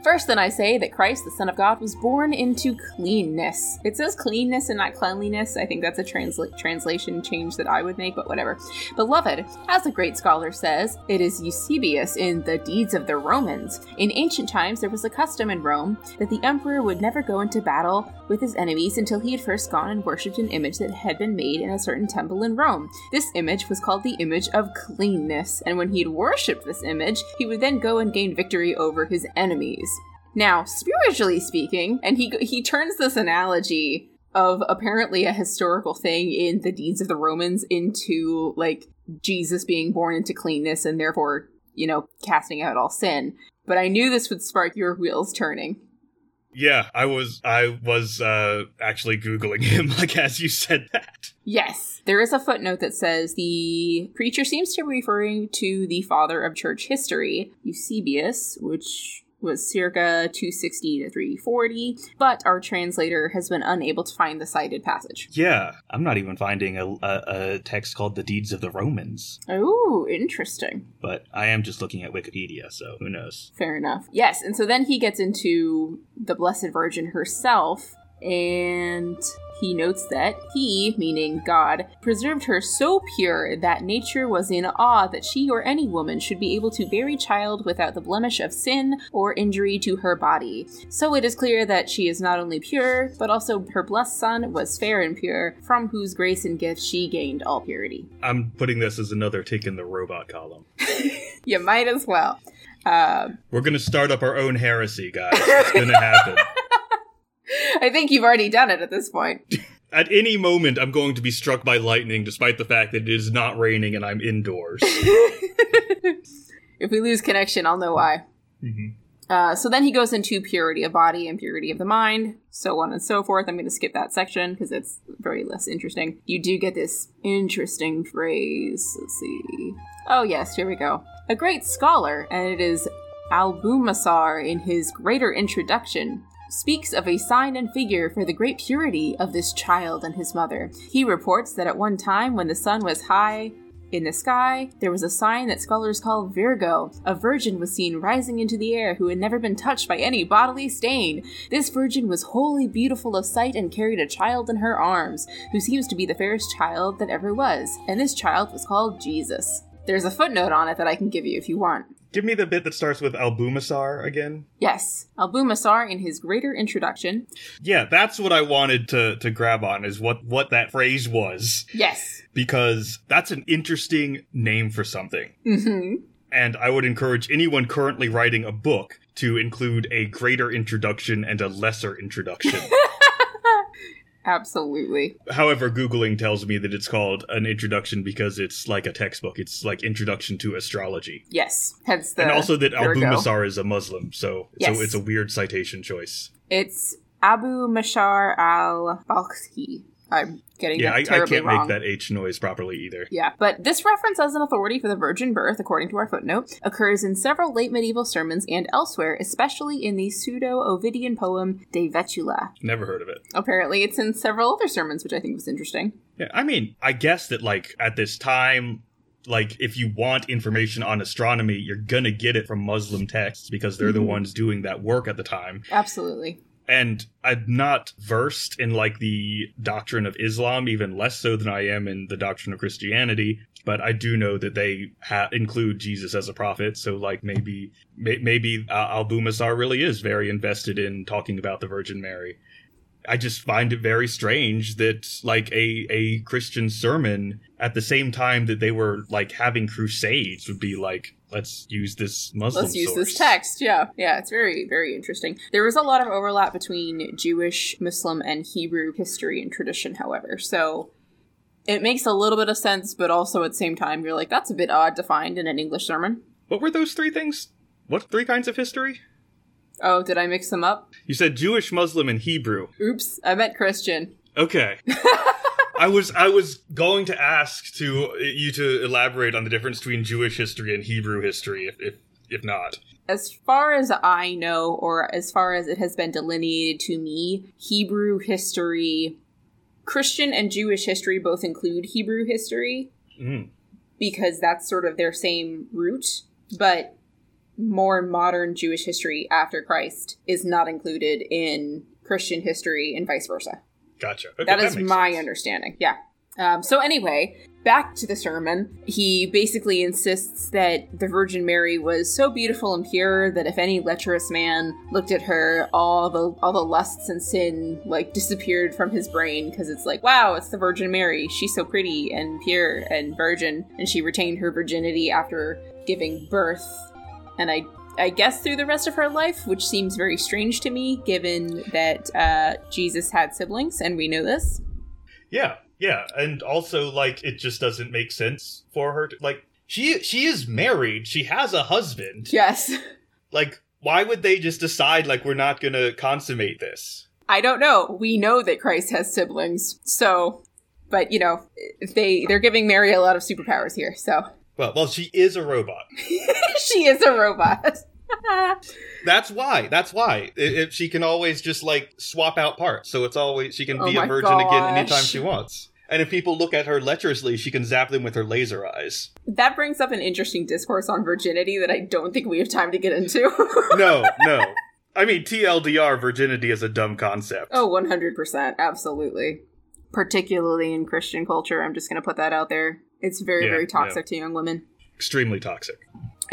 First, then I say that Christ, the Son of God, was born into cleanness. It says cleanness and not cleanliness. I think that's a transla- translation change that I would make, but whatever. Beloved, as a great scholar says, it is Eusebius in The Deeds of the Romans. In ancient times, there was a custom in Rome that the emperor would never go into battle with his enemies until he had first gone and worshipped an image that had been made in a certain temple in Rome. This image was called the image of cleanness, and when he had worshipped this image, he would then go and gain victory over his enemies. Now, spiritually speaking, and he he turns this analogy of apparently a historical thing in the deeds of the Romans into like Jesus being born into cleanness and therefore, you know, casting out all sin. But I knew this would spark your wheels turning. Yeah, I was I was uh actually googling him like as you said that. Yes. There is a footnote that says the preacher seems to be referring to the father of church history, Eusebius, which was circa 260 to 340, but our translator has been unable to find the cited passage. Yeah, I'm not even finding a, a, a text called "The Deeds of the Romans," Oh, interesting. but I am just looking at Wikipedia, so who knows? Fair enough. Yes, and so then he gets into the Blessed Virgin herself, and he notes that he, meaning God, preserved her so pure that nature was in awe that she or any woman should be able to bear a child without the blemish of sin or injury to her body. So it is clear that she is not only pure, but also her blessed son was fair and pure, from whose grace and gift she gained all purity. I'm putting this as another tick in the robot column. You might as well. Uh, We're gonna start up our own heresy, guys. It's gonna happen. I think you've already done it at this point. At any moment, I'm going to be struck by lightning, despite the fact that it is not raining and I'm indoors. if we lose connection, I'll know why. Mhm. Uh, so then he goes into purity of body and purity of the mind, so on and so forth. I'm going to skip that section because it's very less interesting. You do get this interesting phrase. Let's see. Oh, yes, here we go. A great scholar, and it is Albumasar in his Greater Introduction, speaks of a sign and figure for the great purity of this child and his mother. He reports that at one time when the sun was high in the sky, there was a sign that scholars call Virgo. A virgin was seen rising into the air who had never been touched by any bodily stain. This virgin was wholly beautiful of sight and carried a child in her arms, who seems to be the fairest child that ever was, and this child was called Jesus. There's a footnote on it that I can give you if you want. Give me the bit that starts with Albumasar again. Yes, Albumasar in his greater introduction. Yeah, that's what I wanted to to grab on is what what that phrase was Yes. because that's an interesting name for something. hmm And I would encourage anyone currently writing a book to include a greater introduction and a lesser introduction. Absolutely. However, Googling tells me that it's called an introduction because it's like a textbook. It's like Introduction to Astrology. Yes. Hence the and also that Virgo. Albumasar is a Muslim, so Yes. so it's a weird citation choice. It's Abu Mashar al Balkhi. I'm getting Yeah, I, I can't wrong. make that H noise properly either. Yeah, but this reference as an authority for the virgin birth, according to our footnote, occurs in several late medieval sermons and elsewhere, especially in the pseudo Ovidian poem De Vetula. Never heard of it. Apparently, it's in several other sermons, which I think was interesting. Yeah, I mean, I guess that like at this time, like if you want information on astronomy, you're gonna get it from Muslim texts because they're the Mhm. ones doing that work at the time. Absolutely. And I'm not versed in like the doctrine of Islam, even less so than I am in the doctrine of Christianity. But I do know that they ha- include Jesus as a prophet, so like maybe may- maybe uh, Albumasar really is very invested in talking about the Virgin Mary. I just find it very strange that like a a Christian sermon at the same time that they were like having crusades would be like let's use this Muslim Let's use source. this text. Yeah, yeah, it's very, very interesting. There was a lot of overlap between Jewish, Muslim, and Hebrew history and tradition, however. So it makes a little bit of sense, but also at the same time, you're like, that's a bit odd to find in an English sermon. What were those three things? What three kinds of history? Oh, did I mix them up? You said Jewish, Muslim, and Hebrew. Oops, I meant Christian. Okay. I was I was going to ask to you to elaborate on the difference between Jewish history and Hebrew history, if if, if not. As far as I know, or as far as it has been delineated to me, Hebrew history, Christian and Jewish history both include Hebrew history Mm. because that's sort of their same root, but more modern Jewish history after Christ is not included in Christian history and vice versa. Gotcha. Okay, that is my sense. understanding. Yeah. Um, so anyway, back to the sermon. He basically insists that the Virgin Mary was so beautiful and pure that if any lecherous man looked at her, all the all the lusts and sin like disappeared from his brain because it's like, wow, it's the Virgin Mary. She's so pretty and pure and virgin, and she retained her virginity after giving birth. And I I guess through the rest of her life, which seems very strange to me, given that uh, Jesus had siblings, and we know this. Yeah, yeah, and also like it just doesn't make sense for her to like she she is married, she has a husband. Yes. Like why would they just decide like we're not going to consummate this? I don't know. We know that Christ has siblings, so but you know, they they're giving Mary a lot of superpowers here, so Well, well she is a robot. she is a robot. That's why. That's why. I- If she can always just like swap out parts, so it's always she can Oh be a virgin again anytime she wants. And if people look at her lecherously, she can zap them with her laser eyes. that brings up an interesting discourse on virginity that I don't think we have time to get into. No, no. I mean, TLDR, virginity is a dumb concept. oh, 100%, absolutely. Particularly in Christian culture, I'm just going to put that out there. It's very Yeah, very yeah. toxic to young women. Extremely toxic.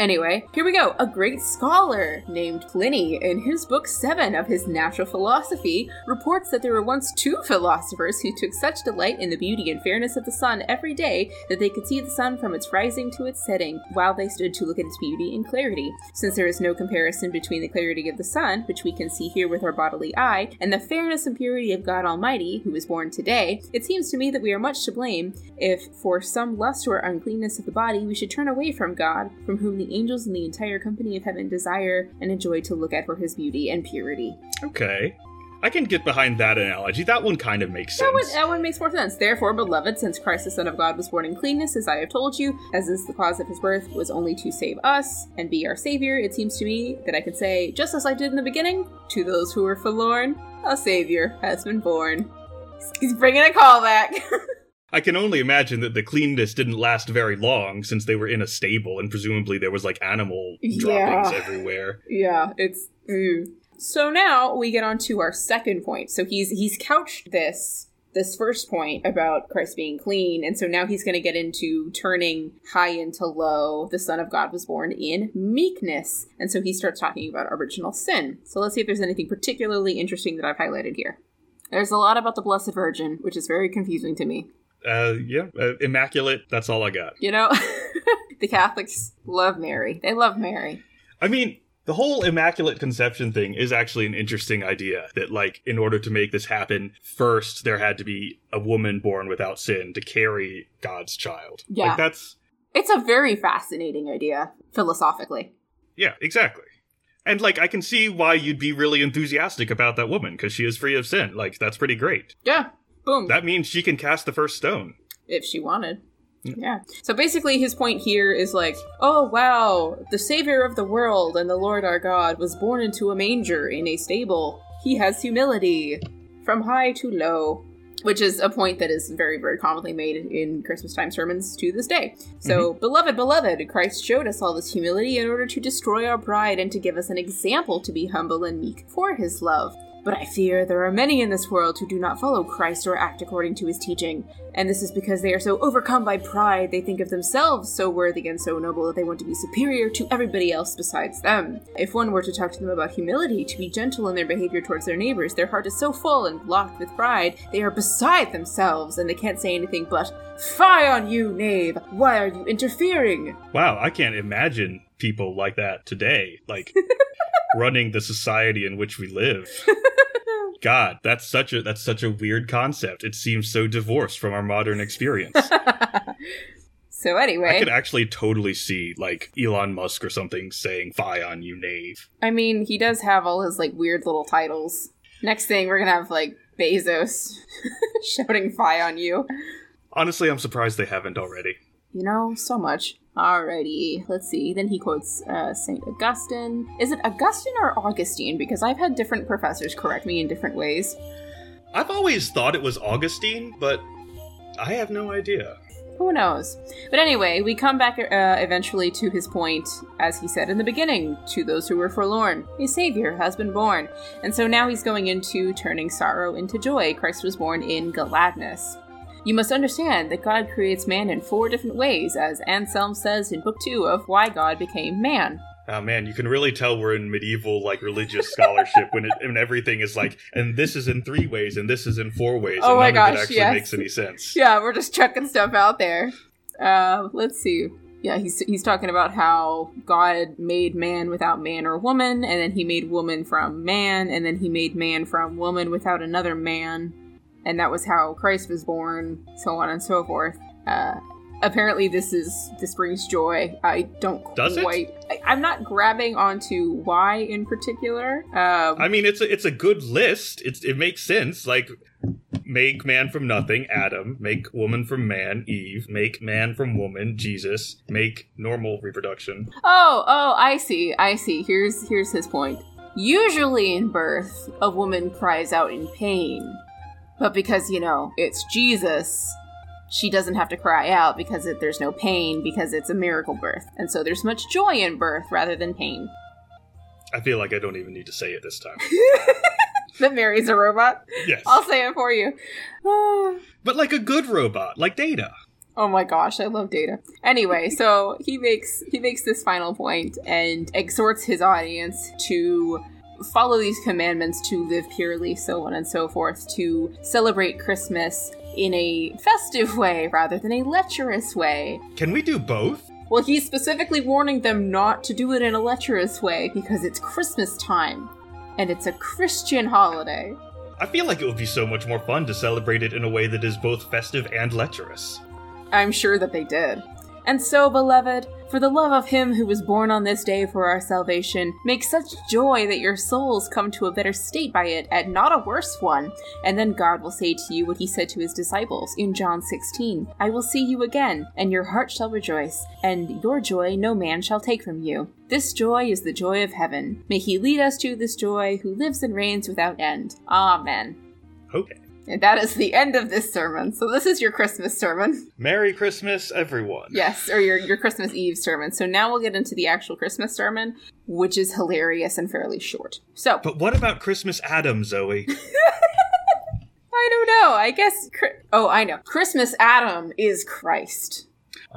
Anyway, here we go. A great scholar named Pliny, in his book 7 of his Natural Philosophy, reports that there were once two philosophers who took such delight in the beauty and fairness of the sun every day that they could see the sun from its rising to its setting, while they stood to look at its beauty and clarity. Since there is no comparison between the clarity of the sun, which we can see here with our bodily eye, and the fairness and purity of God Almighty, who was born today, it seems to me that we are much to blame if, for some lust or uncleanness of the body, we should turn away from God, from whom the angels and the entire company of heaven desire and enjoy to look at for his beauty and purity. Okay. I can get behind that analogy. That one kind of makes sense. That one, that one makes more sense. Therefore, beloved, since Christ the Son of God was born in cleanness, as I have told you, as is the cause of his birth, was only to save us and be our Savior, it seems to me that I can say, just as I did in the beginning, to those who were forlorn, a Savior has been born. He's bringing a callback. I can only imagine that the cleanness didn't last very long since they were in a stable and presumably there was like animal droppings Yeah. everywhere. Yeah, it's. ooh. So now we get on to our second point. So he's he's couched this this first point about Christ being clean, and so now he's going to get into turning high into low. The Son of God was born in meekness, and so he starts talking about original sin. So let's see if there's anything particularly interesting that I've highlighted here. There's a lot about the Blessed Virgin, which is very confusing to me. Uh, yeah, uh, immaculate. That's all I got. You know, the Catholics love Mary. They love Mary. I mean, the whole immaculate conception thing is actually an interesting idea. That like, in order to make this happen, first there had to be a woman born without sin to carry God's child. Yeah. like that's It's a very fascinating idea philosophically. yeah, exactly. And like, I can see why you'd be really enthusiastic about that woman because she is free of sin. Like, that's pretty great. Yeah. Boom. That means she can cast the first stone. if she wanted. Yeah. Yeah. So basically, his point here is like, oh wow, the Savior of the world and the Lord our God was born into a manger in a stable. He has humility from high to low, which is a point that is very, very commonly made in Christmas time sermons to this day. So, mm-hmm. beloved, beloved, Christ showed us all this humility in order to destroy our pride and to give us an example to be humble and meek for his love. But I fear there are many in this world who do not follow Christ or act according to his teaching, and this is because they are so overcome by pride they think of themselves so worthy and so noble that they want to be superior to everybody else besides them. If one were to talk to them about humility, to be gentle in their behavior towards their neighbors, their heart is so full and blocked with pride, they are beside themselves, and they can't say anything but, Fie on you, knave! Why are you interfering? Wow, I can't imagine people like that today. Like running the society in which we live. God, that's such a that's such a weird concept. It seems so divorced from our modern experience. so anyway, I could actually totally see like Elon Musk or something saying "Fie on you, knave." I mean, he does have all his like weird little titles. Next thing, we're gonna have like Bezos shouting "Fie on you." Honestly, I'm surprised they haven't already. You know, so much. Alrighty, let's see. Then he quotes uh, St. Augustine. Is it Augustine or Augustine? Because I've had different professors correct me in different ways. I've always thought it was Augustine, but I have no idea. Who knows? But anyway, we come back uh, eventually to his point, as he said in the beginning, to those who were forlorn. A savior has been born. And so now he's going into turning sorrow into joy. Christ was born in gladness. You must understand that God creates man in four different ways, as Anselm says in Book 2 of Why God Became Man. Oh man, you can really tell we're in medieval like religious scholarship when it, when everything is like, and this is in three ways, and this is in four ways. Oh and my none gosh, actually yes. makes any sense. Yeah, we're just chucking stuff out there. Uh, let's see. Yeah, he's he's talking about how God made man without man or woman, and then he made woman from man, and then he made man from woman without another man, and that was how Christ was born, so on and so forth. Uh, apparently, this is this brings joy. I don't Does it? quite. I, I'm not grabbing onto why in particular. Um, I mean, it's a, it's a good list. It's it makes sense. Like, make man from nothing, Adam. Make woman from man, Eve. Make man from woman, Jesus. Make normal reproduction. Oh, oh, I see. I see. Here's here's his point. Usually in birth, a woman cries out in pain. But because, you know, it's Jesus, she doesn't have to cry out because it, there's no pain because it's a miracle birth. And so there's much joy in birth rather than pain. I feel like I don't even need to say it this time. That Mary's a robot. Yes, I'll say it for you. But like a good robot, like Data. Oh my gosh, I love data. Anyway, so he makes he makes this final point and exhorts his audience to follow these commandments to live purely, so on and so forth, to celebrate Christmas in a festive way rather than a lecherous way. Can we do both? Well, he's specifically warning them not to do it in a lecherous way because it's Christmas time and it's a Christian holiday. I feel like it would be so much more fun to celebrate it in a way that is both festive and lecherous. I'm sure that they did. And so, beloved, for the love of him who was born on this day for our salvation, make such joy that your souls come to a better state by it, and not a worse one. And then God will say to you what he said to his disciples in John 16 I will see you again, and your heart shall rejoice, and your joy no man shall take from you. This joy is the joy of heaven. May he lead us to this joy who lives and reigns without end. Amen. Okay. And that is the end of this sermon. So, this is your Christmas sermon. Merry Christmas, everyone. Yes, or your, your Christmas Eve sermon. So now we'll get into the actual Christmas sermon, which is hilarious and fairly short. So, But what about Christmas Adam, Zoe? I don't know. I guess. Oh, I know. Christmas Adam is Christ.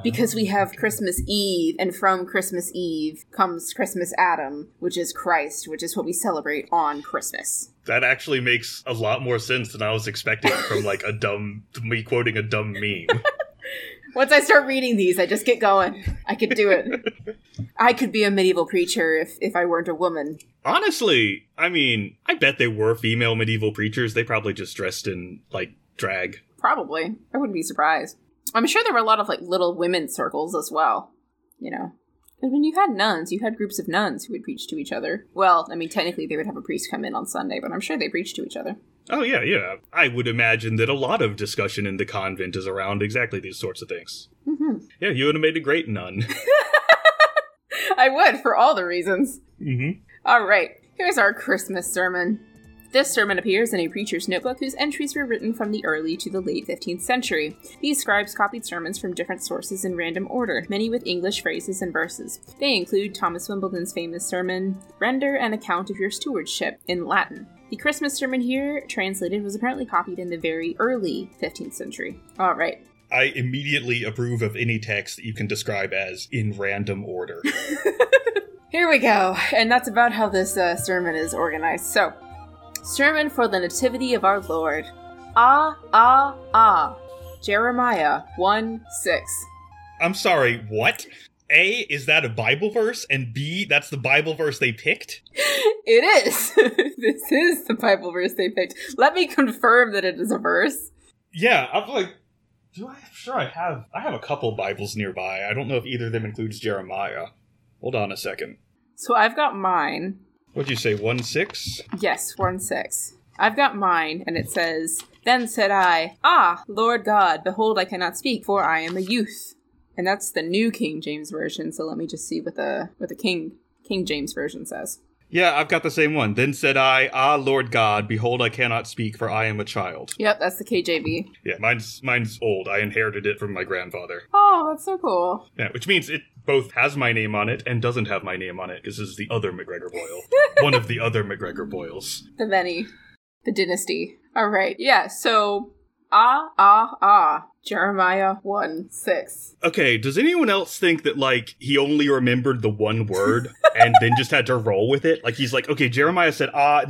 Because we have Christmas Eve, and from Christmas Eve comes Christmas Adam, which is Christ, which is what we celebrate on Christmas. That actually makes a lot more sense than I was expecting from like a dumb me quoting a dumb meme. Once I start reading these, I just get going. I could do it. I could be a medieval preacher if, if I weren't a woman. Honestly, I mean, I bet they were female medieval preachers. They probably just dressed in like drag. Probably. I wouldn't be surprised. I'm sure there were a lot of like little women circles as well. You know, because when you had nuns, you had groups of nuns who would preach to each other. Well, I mean, technically they would have a priest come in on Sunday, but I'm sure they preached to each other. Oh yeah, yeah. I would imagine that a lot of discussion in the convent is around exactly these sorts of things. hmm Yeah, you would have made a great nun. I would for all the reasons. mm-hmm. All right, here's our Christmas sermon. This sermon appears in a preacher's notebook whose entries were written from the early to the late 15th century. These scribes copied sermons from different sources in random order, many with English phrases and verses. They include Thomas Wimbledon's famous sermon, Render an Account of Your Stewardship, in Latin. The Christmas sermon here, translated, was apparently copied in the very early 15th century. All right. I immediately approve of any text that you can describe as in random order. Here we go. And that's about how this uh, sermon is organized. So, Sermon for the Nativity of our Lord. Ah, ah, ah. Jeremiah 1 6. I'm sorry, what? A, is that a Bible verse? And B, that's the Bible verse they picked? It is. this is the Bible verse they picked. Let me confirm that it is a verse. Yeah, I'm like, do I? Sure, I have. I have a couple Bibles nearby. I don't know if either of them includes Jeremiah. Hold on a second. So I've got mine. What'd you say? One six? Yes, 1 6. I've got mine, and it says, Then said I, Ah, Lord God, behold, I cannot speak, for I am a youth. And that's the new King James Version, so let me just see what the what the King King James Version says. Yeah, I've got the same one. Then said I, Ah, Lord God, behold, I cannot speak, for I am a child. Yep, that's the KJV. Yeah, mine's mine's old. I inherited it from my grandfather. Oh, that's so cool. Yeah, which means it both has my name on it and doesn't have my name on it because this is the other McGregor Boyle, one of the other McGregor Boyles. The many. The dynasty. All right. Yeah, so ah, ah, ah. Jeremiah 1 6. Okay, does anyone else think that like he only remembered the one word and then just had to roll with it? Like he's like, okay, Jeremiah said ah.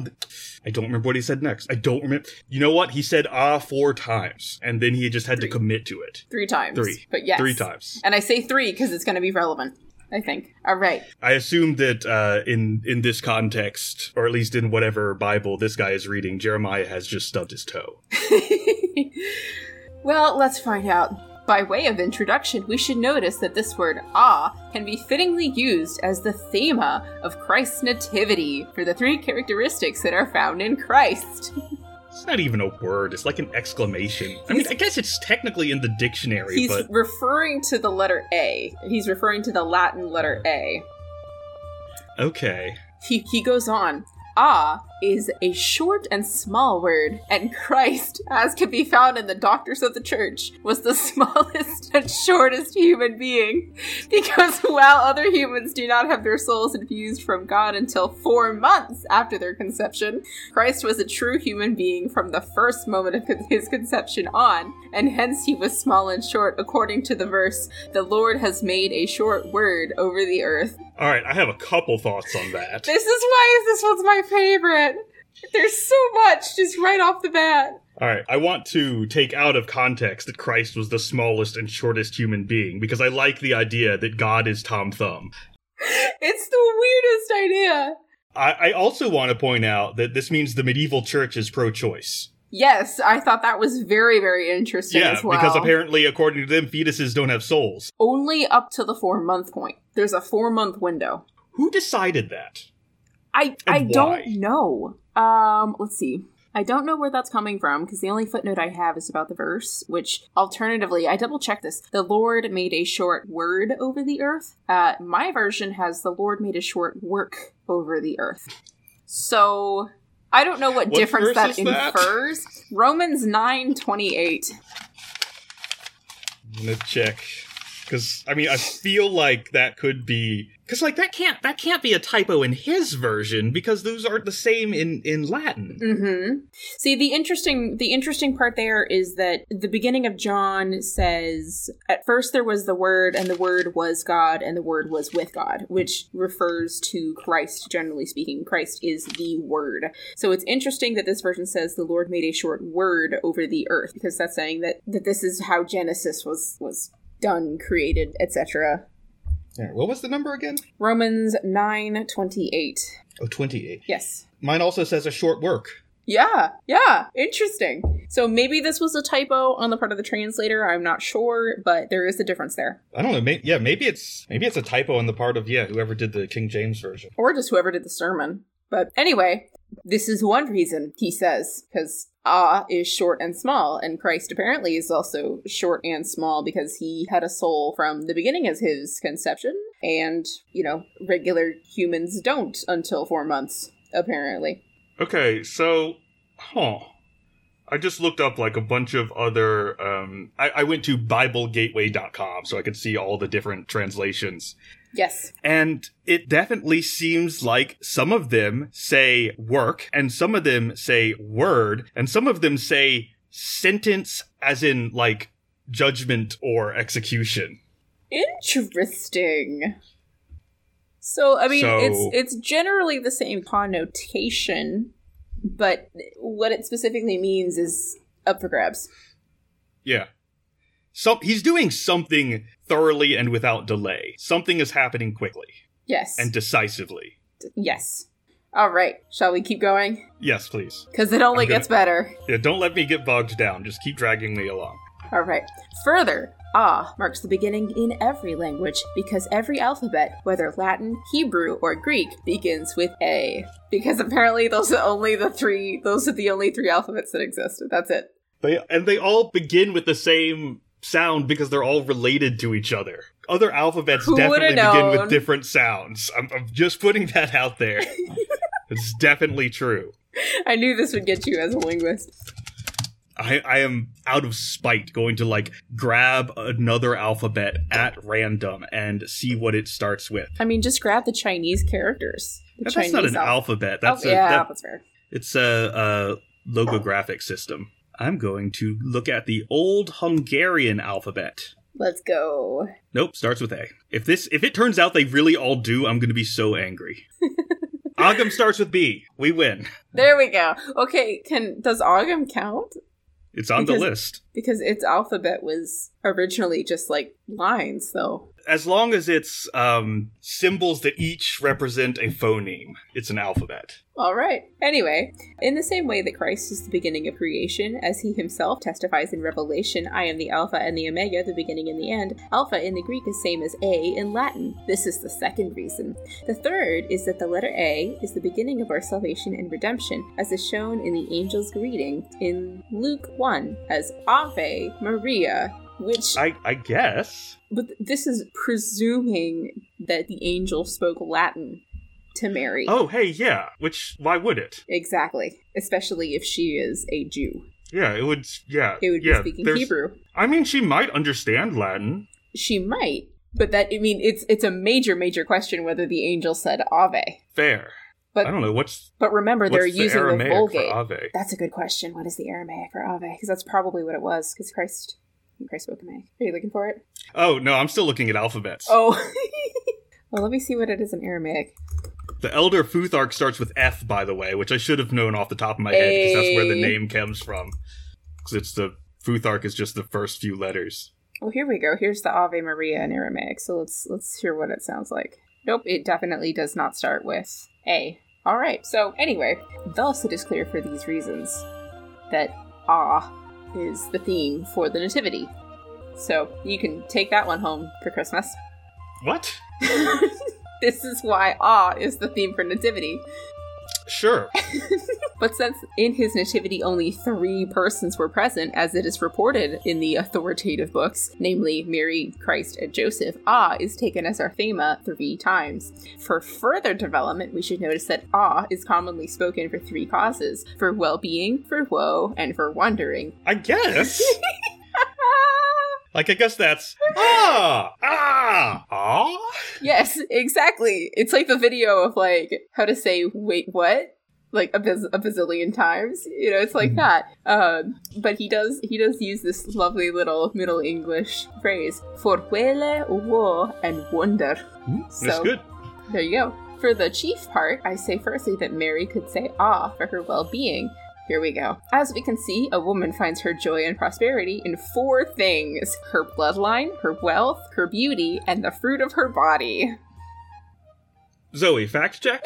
I don't remember what he said next. I don't remember. You know what? He said ah four times, and then he just had to commit to it. Three times. Three. But yes. Three times. And I say three because it's going to be relevant, I think. All right. I assume that uh, in in this context, or at least in whatever Bible this guy is reading, Jeremiah has just stubbed his toe. well, let's find out. By way of introduction, we should notice that this word ah can be fittingly used as the thema of Christ's nativity for the three characteristics that are found in Christ. It's not even a word. It's like an exclamation. I mean, I guess it's technically in the dictionary, He's but referring to the letter A. He's referring to the Latin letter A. okay. He, he goes on. Ah is a short and small word, and Christ, as can be found in the Doctors of the Church, was the smallest and shortest human being. Because while other humans do not have their souls infused from God until four months after their conception, Christ was a true human being from the first moment of his conception on, and hence he was small and short, according to the verse, The Lord has made a short word over the earth. All right, I have a couple thoughts on that. This is why this one's my favorite. There's so much just right off the bat. All right, I want to take out of context that Christ was the smallest and shortest human being because I like the idea that God is Tom Thumb. It's the weirdest idea. I, I also want to point out that this means the medieval church is pro-choice. Yes, I thought that was very, very interesting Yeah, as well. because apparently, according to them, fetuses don't have souls. only up to the four month point. There's a four month window. Who decided that? I And I why? don't know. Um, let's see. I don't know where that's coming from because the only footnote I have is about the verse, which alternatively, I double checked this. The Lord made a short word over the earth. Uh, my version has the Lord made a short work over the earth. So I don't know what, What difference that is that? infers. Romans nine twenty eight. I'm gonna check because I mean I feel like that could be because like that can't that can't be a typo in his version because those aren't the same in in Latin. Mm-hmm. See, the interesting the interesting part there is that the beginning of John says at first there was the word and the word was God and the word was with God, which refers to Christ generally speaking. Christ is the word. So it's interesting that this version says the Lord made a short word over the earth because that's saying that that this is how Genesis was was done, created, etc. Yeah, what was the number again? Romans 9:28. Oh, 28. Yes. Mine also says a short work. Yeah, yeah, interesting. So maybe this was a typo on the part of the translator. I'm not sure, but there is a difference there, I don't know. May- yeah, maybe it's maybe it's a typo on the part of yeah whoever did the King James version. or just whoever did the sermon. But anyway, this is one reason he says because Ah is short and small, and Christ apparently is also short and small because he had a soul from the beginning of his conception, and you know regular humans don't until four months apparently. Okay, so, huh. I just looked up like a bunch of other. Um, I, I went to BibleGateway.com so I could see all the different translations. Yes. And it definitely seems like some of them say work, and some of them say word, and some of them say sentence as in like judgment or execution. Interesting. So I mean So- it's it's generally the same connotation, but what it specifically means is up for grabs. Yeah. So he's doing something thoroughly and without delay. Something is happening quickly Yes. and decisively. yes. All right. Shall we keep going? Yes, please. Cuz it only gonna- gets better. Yeah, don't let me get bogged down. Just keep dragging me along. All right. Further, ah marks the beginning in every language because every alphabet, whether Latin, Hebrew, or Greek, begins with A. Because apparently those are only the three those are the only three alphabets that exist. That's it. They and they all begin with the same sound because they're all related to each other. Other alphabets Who definitely begin known? with different sounds. I'm, I'm just putting that out there. it's definitely true. I knew this would get you as a linguist. I, I am out of spite going to like grab another alphabet at random and see what it starts with. I mean, just grab the Chinese characters. The That's not an alph- alphabet. Oh, That's a, yeah, that- that's fair. it's a, a logographic system. I'm going to look at the old Hungarian alphabet. Let's go. Nope, starts with A. If this if it turns out they really all do, I'm going to be so angry. Ogam starts with B. We win. There we go. Okay, can does Ogam count? It's on the list. Because its alphabet was originally just like lines, though. As long as it's um, symbols that each represent a phoneme, it's an alphabet. All right. Anyway, in the same way that Christ is the beginning of creation, as he himself testifies in Revelation, I am the Alpha and the Omega, the beginning and the end, Alpha in the Greek is same as A in Latin. This is the second reason. The third is that the letter A is the beginning of our salvation and redemption, as is shown in the angel's greeting in Luke 1 as Ave Maria, which I, I guess. but this is presuming that the angel spoke Latin to Mary. Oh, hey, yeah. Which, why would it? Exactly. Especially if she is a Jew. Yeah, it would. Yeah, It would be speaking Hebrew. I mean, she might understand Latin. She might. But that I mean it's it's a major, major question whether the angel said Ave. Fair. But I don't know what's but remember they're the using the, Vulgate. That's a good question. What is the Aramaic for Ave? Because that's probably what it was. Because Christ Christ spoke Aramaic. Are you looking for it? Oh no, I'm still looking at alphabets. Oh. well, let me see what it is in Aramaic. The Elder Futhark starts with F, by the way, which I should have known off the top of my head because that's where the name comes from. Because it's the Futhark is just the first few letters. Oh, here we go. Here's the Ave Maria in Aramaic. So let's let's hear what it sounds like. Nope, it definitely does not start with A. All right. So anyway, thus it is clear for these reasons that Ah is the theme for the Nativity. So you can take that one home for Christmas. What? this is why Ah is the theme for Nativity. Sure. But since in his nativity only three persons were present, as it is reported in the authoritative books, namely Mary, Christ, and Joseph, Ah is taken as our thema three times. For further development, we should notice that Ah is commonly spoken for three causes for well being, for woe, and for wondering. I guess. like, I guess that's ah ah ah. yes, exactly. It's like the video of like how to say wait what like a, baz- a bazillion times. You know, it's like Mhm. that. Um, but he does he does use this lovely little Middle English phrase for wele, wo, and wonder. That's So- good. There you go. For the chief part, I say firstly that Mary could say ah for her well being. Here we go. As we can see, a woman finds her joy and prosperity in four things her bloodline, her wealth, her beauty, and the fruit of her body. Zoe, fact check.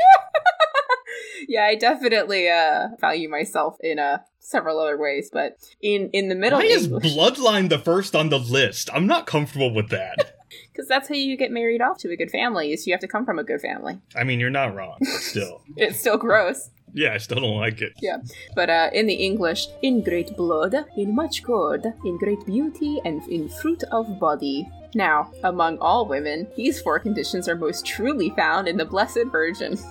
yeah, I definitely uh, value myself in uh, several other ways, but in, in the middle Why is English, bloodline the first on the list? I'm not comfortable with that. because that's how you get married off to a good family, is you have to come from a good family. I mean, you're not wrong, but still. It's still gross. Yeah, I still don't like it. Yeah, but uh, in the English, in great blood, in much good, in great beauty, and in fruit of body. Now, among all women, these four conditions are most truly found in the Blessed Virgin.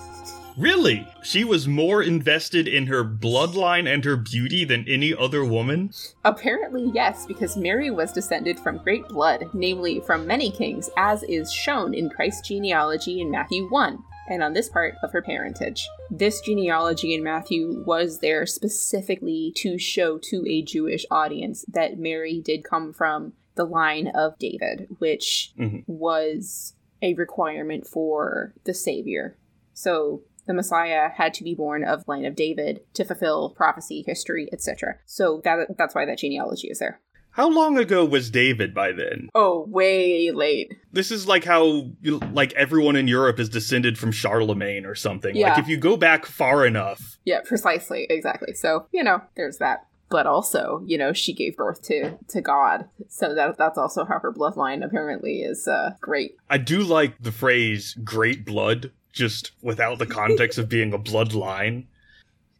Really? She was more invested in her bloodline and her beauty than any other woman? Apparently, yes, because Mary was descended from great blood, namely from many kings, as is shown in Christ's genealogy in Matthew 1 and on this part of her parentage. This genealogy in Matthew was there specifically to show to a Jewish audience that Mary did come from the line of David, which Mhm. was a requirement for the Savior. So the Messiah had to be born of line of David to fulfill prophecy, history, etc. So that that's why that genealogy is there. How long ago was David by then? Oh, way late. This is like how like everyone in Europe is descended from Charlemagne or something. Like if you go back far enough. Yeah, precisely, exactly. So, you know, there's that. But also, you know, she gave birth to to God. So that that's also how her bloodline apparently is uh great. I do like the phrase great blood just without the context of being a bloodline.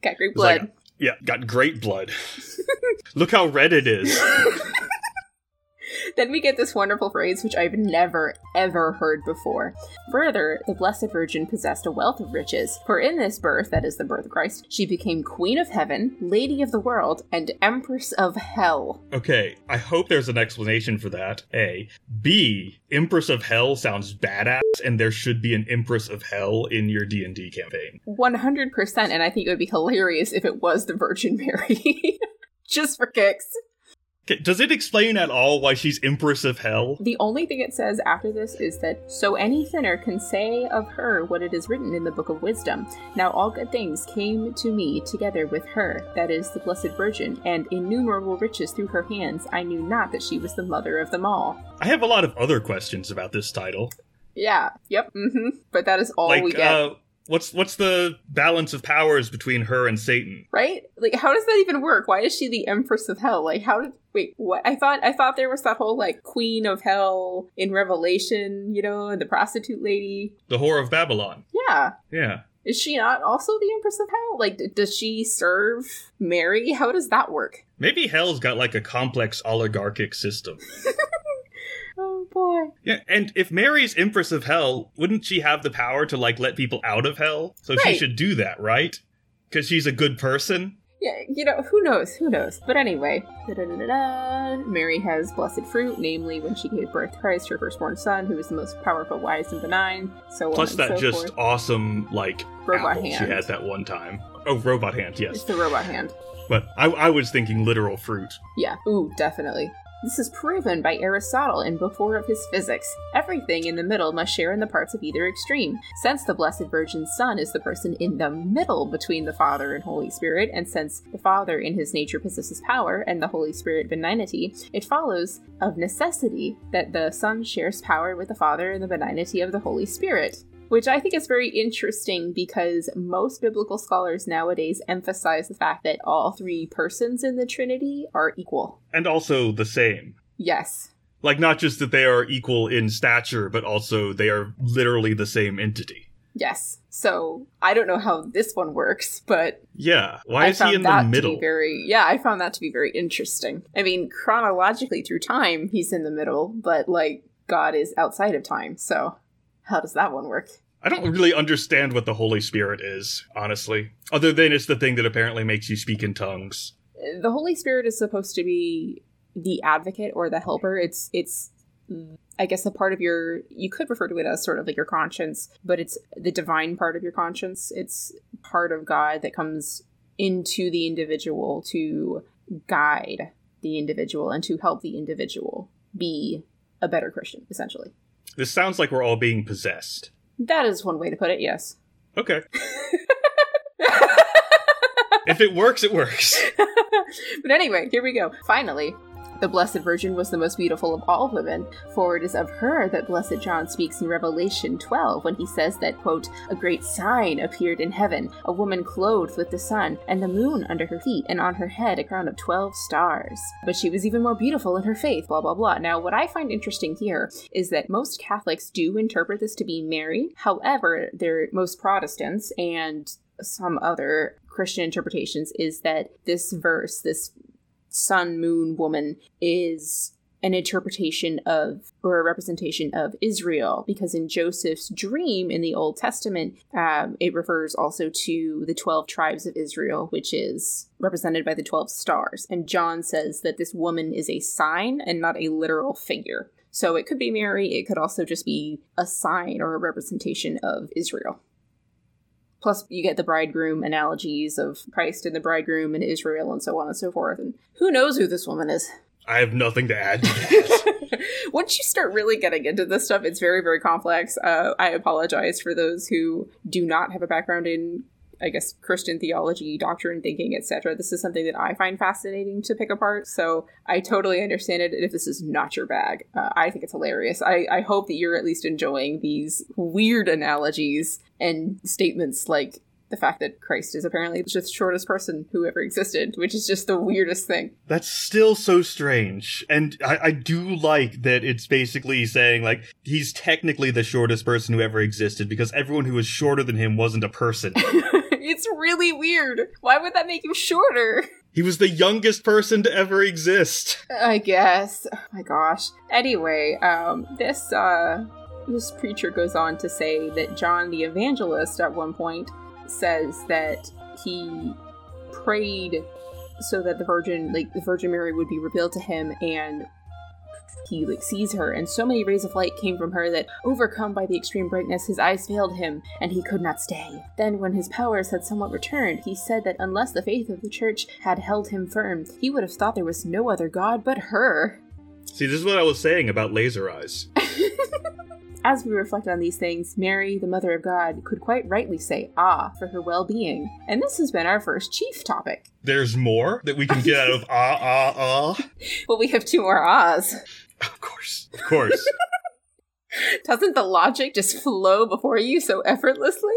Got great like- blood. Yeah, got great blood. Look how red it is. then we get this wonderful phrase which I've never ever heard before. Further, the Blessed Virgin possessed a wealth of riches, for in this birth, that is the birth of Christ, she became Queen of Heaven, Lady of the World, and Empress of Hell. Okay, I hope there's an explanation for that. A. B. Empress of Hell sounds badass, and there should be an Empress of Hell in your D and D campaign. 100%, and I think it would be hilarious if it was the Virgin Mary. Just for kicks. Okay, does it explain at all why she's Empress of Hell? The only thing it says after this is that, so any sinner can say of her what it is written in the Book of Wisdom. Now all good things came to me together with her, that is, the Blessed Virgin, and innumerable riches through her hands. I knew not that she was the mother of them all. I have a lot of other questions about this title. Yeah, yep, mm-hmm. But that is all like, we get. uh, what's what's the balance of powers between her and Satan? right? Like, how does that even work? Why is she the Empress of Hell? Like, how did wait? What? I thought I thought there was that whole like Queen of Hell in Revelation, you know, and the prostitute lady. The whore of Babylon. Yeah, Yeah. is she not also the Empress of Hell? Like, d- does she serve Mary? How does that work? Maybe Hell's got like a complex oligarchic system. Oh, Oh boy. Yeah, and if Mary's Empress of Hell, wouldn't she have the power to like let people out of hell? So she should do that, right? Because she's a good person. Yeah, you know, who knows? Who knows? But anyway. Mary has blessed fruit, namely when she gave birth to Christ, her firstborn son, who was the most powerful, wise, and benign. So Plus that so just forth. awesome like Robot hand. she had that one time. Oh, robot hand, yes, It's the robot hand. But I, I was thinking literal fruit. Yeah. Ooh, definitely. This is proven by Aristotle in Book 4 of his Physics. Everything in the middle must share in the parts of either extreme. Since the Blessed Virgin's Son is the person in the middle between the Father and Holy Spirit, and since the Father in his nature possesses power and the Holy Spirit benignity, it follows of necessity that the Son shares power with the Father and the benignity of the Holy Spirit. Which I think is very interesting because most biblical scholars nowadays emphasize the fact that all three persons in the Trinity are equal. And also the same. Yes. Like not just that they are equal in stature, but also they are literally the same entity. Yes. So I don't know how this one works, but Yeah. Why I is he in that the middle? very yeah, I found that to be very interesting. I mean, chronologically through time, he's in the middle, but like God is outside of time. So how does that one work? I don't really understand what the Holy Spirit is, honestly. Other than it's the thing that apparently makes you speak in tongues. Uh, the Holy Spirit is supposed to be the advocate or the helper. It's it's I guess a part of your you could refer to it as sort of like your conscience, but it's the divine part of your conscience. It's part of God that comes into the individual to guide the individual and to help the individual be a better Christian, essentially. This sounds like we're all being possessed. That is one way to put it, yes. Okay. if it works, it works. but anyway, here we go. Finally, the Blessed Virgin was the most beautiful of all women, for it is of her that Blessed John speaks in Revelation 12 when he says that, quote, a great sign appeared in heaven, a woman clothed with the sun, and the moon under her feet, and on her head a crown of 12 stars. But she was even more beautiful in her faith, blah, blah, blah. Now, what I find interesting here is that most Catholics do interpret this to be Mary. However, there most Protestants and some other Christian interpretations is that this verse, this sun moon woman, is an interpretation of or a representation of Israel, because in Joseph's dream in the Old Testament, um, it refers also to the 12 tribes of Israel, which is represented by the 12 stars. And John says that this woman is a sign and not a literal figure. So it could be Mary, it could also just be a sign or a representation of Israel. Plus, you get the bridegroom analogies of Christ and the bridegroom and Israel and so on and so forth. And who knows who this woman is? I have nothing to add to that. Once you start really getting into this stuff, it's very, very complex. Uh, I apologize for those who do not have a background in I guess Christian theology, doctrine, thinking, etc. This is something that I find fascinating to pick apart. So I totally understand it. If this is not your bag, uh, I think it's hilarious. I, I hope that you're at least enjoying these weird analogies and statements like the fact that Christ is apparently just the shortest person who ever existed, which is just the weirdest thing. That's still so strange. And I, I, do like that it's basically saying, like, he's technically the shortest person who ever existed because everyone who was shorter than him wasn't a person. it's really weird. Why would that make him shorter? He was the youngest person to ever exist. I guess. Oh my gosh. Anyway, um, this, uh, this preacher goes on to say that John the Evangelist at one point says that he prayed so that the Virgin, like the Virgin Mary, would be revealed to him, and he like sees her, and so many rays of light came from her that, overcome by the extreme brightness, his eyes failed him, and he could not stay. Then, when his powers had somewhat returned, he said that unless the faith of the Church had held him firm, he would have thought there was no other God but her. See, this is what I was saying about laser eyes. As we reflect on these things, Mary, the Mother of God, could quite rightly say ah for her well being. And this has been our first chief topic. There's more that we can get out of ah, ah, ah. Well, we have two more ahs. Of course. Of course. Doesn't the logic just flow before you so effortlessly?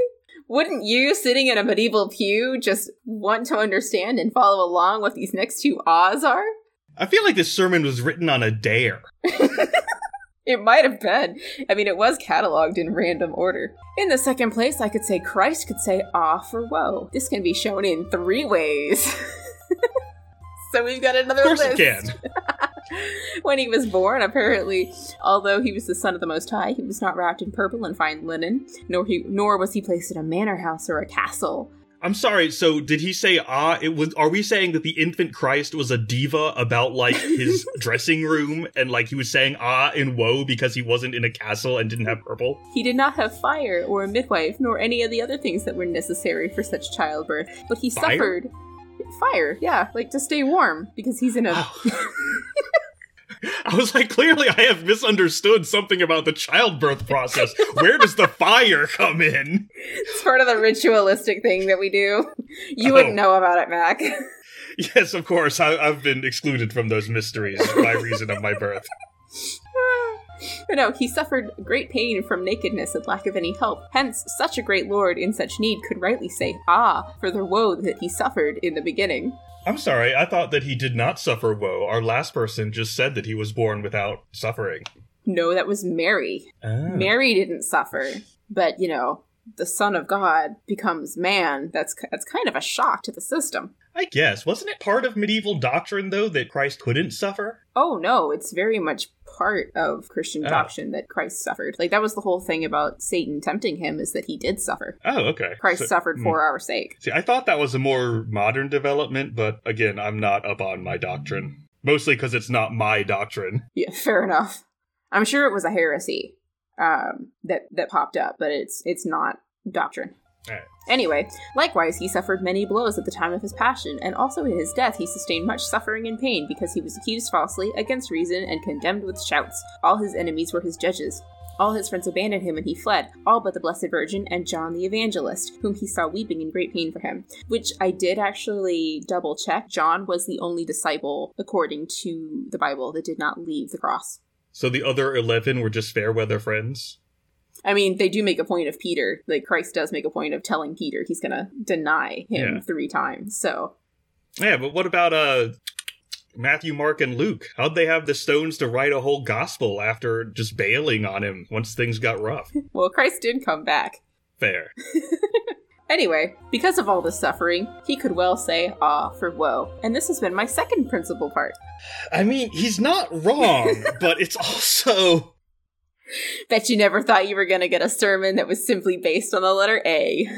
Wouldn't you, sitting in a medieval pew, just want to understand and follow along what these next two ahs are? I feel like this sermon was written on a dare. It might have been. I mean, it was cataloged in random order. In the second place, I could say Christ could say ah for woe. This can be shown in three ways. so we've got another of course list. When he was born, apparently, although he was the son of the Most High, he was not wrapped in purple and fine linen, nor he nor was he placed in a manor house or a castle. I'm sorry. So did he say ah? It was. Are we saying that the infant Christ was a diva about like his dressing room and like he was saying ah in woe because he wasn't in a castle and didn't have purple? He did not have fire or a midwife nor any of the other things that were necessary for such childbirth, but he fire? suffered fire. Yeah, like to stay warm because he's in a. Oh. I was like, clearly I have misunderstood something about the childbirth process. Where does the fire come in? It's part of the ritualistic thing that we do. You oh. wouldn't know about it, Mac. yes, of course. I, have been excluded from those mysteries by reason of my birth. But no, he suffered great pain from nakedness and lack of any help. Hence, such a great lord in such need could rightly say, Ah, for the woe that he suffered in the beginning. I'm sorry, I thought that he did not suffer woe. Our last person just said that he was born without suffering. No, that was Mary. Oh. Mary didn't suffer, but you know, the Son of God becomes man. That's that's kind of a shock to the system. I guess wasn't it part of medieval doctrine though that Christ couldn't suffer? Oh no, it's very much part of Christian oh. doctrine that Christ suffered. Like that was the whole thing about Satan tempting him is that he did suffer. Oh, okay. Christ so, suffered mm. for our sake. See, I thought that was a more modern development, but again, I'm not up on my doctrine. Mostly because it's not my doctrine. Yeah, fair enough. I'm sure it was a heresy um, that that popped up, but it's it's not doctrine. Right. Anyway, likewise, he suffered many blows at the time of his passion, and also in his death he sustained much suffering and pain because he was accused falsely, against reason, and condemned with shouts. All his enemies were his judges. All his friends abandoned him and he fled, all but the Blessed Virgin and John the Evangelist, whom he saw weeping in great pain for him. Which I did actually double check. John was the only disciple, according to the Bible, that did not leave the cross. So the other 11 were just fair weather friends? I mean, they do make a point of Peter. Like Christ does make a point of telling Peter he's going to deny him yeah. three times. So yeah, but what about uh Matthew, Mark, and Luke? How'd they have the stones to write a whole gospel after just bailing on him once things got rough? well, Christ did come back. Fair. Anyway, because of all this suffering, he could well say ah for woe. And this has been my second principal part. I mean, he's not wrong, but it's also. Bet you never thought you were going to get a sermon that was simply based on the letter A.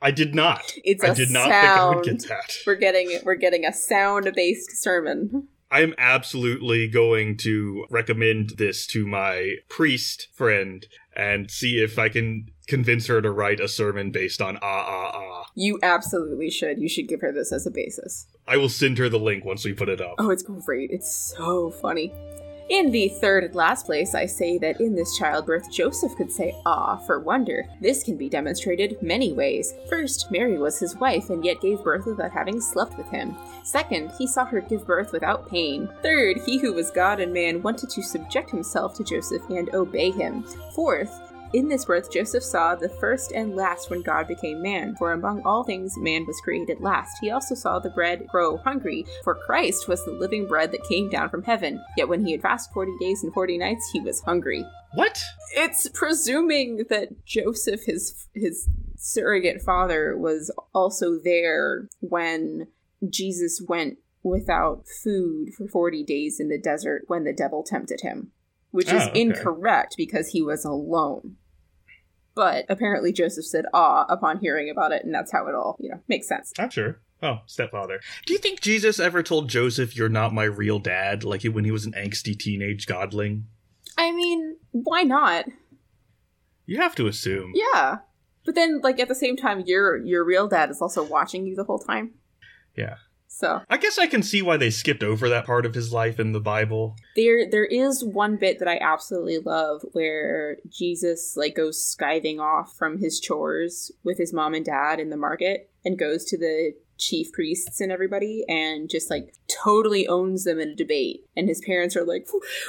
I did not. It's I a did not think I would sound. get that. We're getting we're getting a sound-based sermon. I am absolutely going to recommend this to my priest friend and see if I can convince her to write a sermon based on ah ah ah. You absolutely should. You should give her this as a basis. I will send her the link once we put it up. Oh, it's great. It's so funny. In the third and last place, I say that in this childbirth, Joseph could say ah for wonder. This can be demonstrated many ways. First, Mary was his wife and yet gave birth without having slept with him. Second, he saw her give birth without pain. Third, he who was God and man wanted to subject himself to Joseph and obey him. Fourth, in this birth, Joseph saw the first and last when God became man, for among all things man was created last. He also saw the bread grow hungry, for Christ was the living bread that came down from heaven. Yet when he had fasted forty days and forty nights, he was hungry. What? It's presuming that Joseph, his his surrogate father, was also there when Jesus went without food for forty days in the desert when the devil tempted him which is Oh, okay. incorrect because he was alone. But apparently Joseph said ah upon hearing about it, and that's how it all, you know, makes sense. I'm sure. Oh, stepfather. Do you think Jesus ever told Joseph, "You're not my real dad"? Like when he was an angsty teenage godling. I mean, why not? You have to assume. Yeah. But then like at the same time your your real dad is also watching you the whole time. Yeah. So. I guess I can see why they skipped over that part of his life in the Bible. there there is one bit that I absolutely love where Jesus like goes skiving off from his chores with his mom and dad in the market and goes to the chief priests and everybody and just like totally owns them in a debate. And his parents are like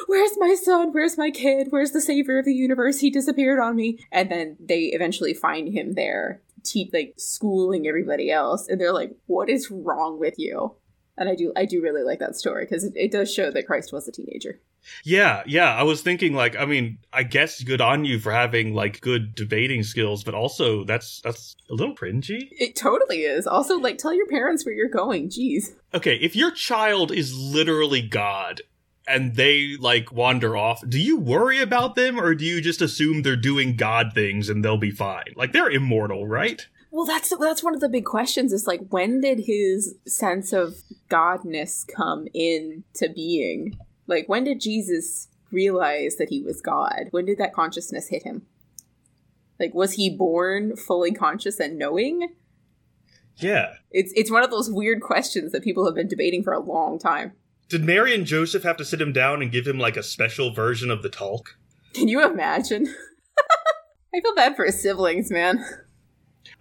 where's my son? Where's my kid? Where's the savior of the universe? He disappeared on me. And then they eventually find him there te- like schooling everybody else and they're like what is wrong with you and i do i do really like that story because it, it does show that christ was a teenager Yeah, yeah. I was thinking, like, I mean, I guess good on you for having like good debating skills, but also that's that's a little cringy. it totally is also like tell your parents where you're going jeez Okay, if your child is literally God and they like wander off, do you worry about them or do you just assume they're doing God things and they'll be fine? Like they're immortal, right? well that's that's one of the big questions is like when did his sense of godness come into being like when did jesus realize that he was god when did that consciousness hit him like was he born fully conscious and knowing Yeah. it's it's one of those weird questions that people have been debating for a long time Did Mary and Joseph have to sit him down and give him like a special version of the talk? can you imagine i feel bad for his siblings man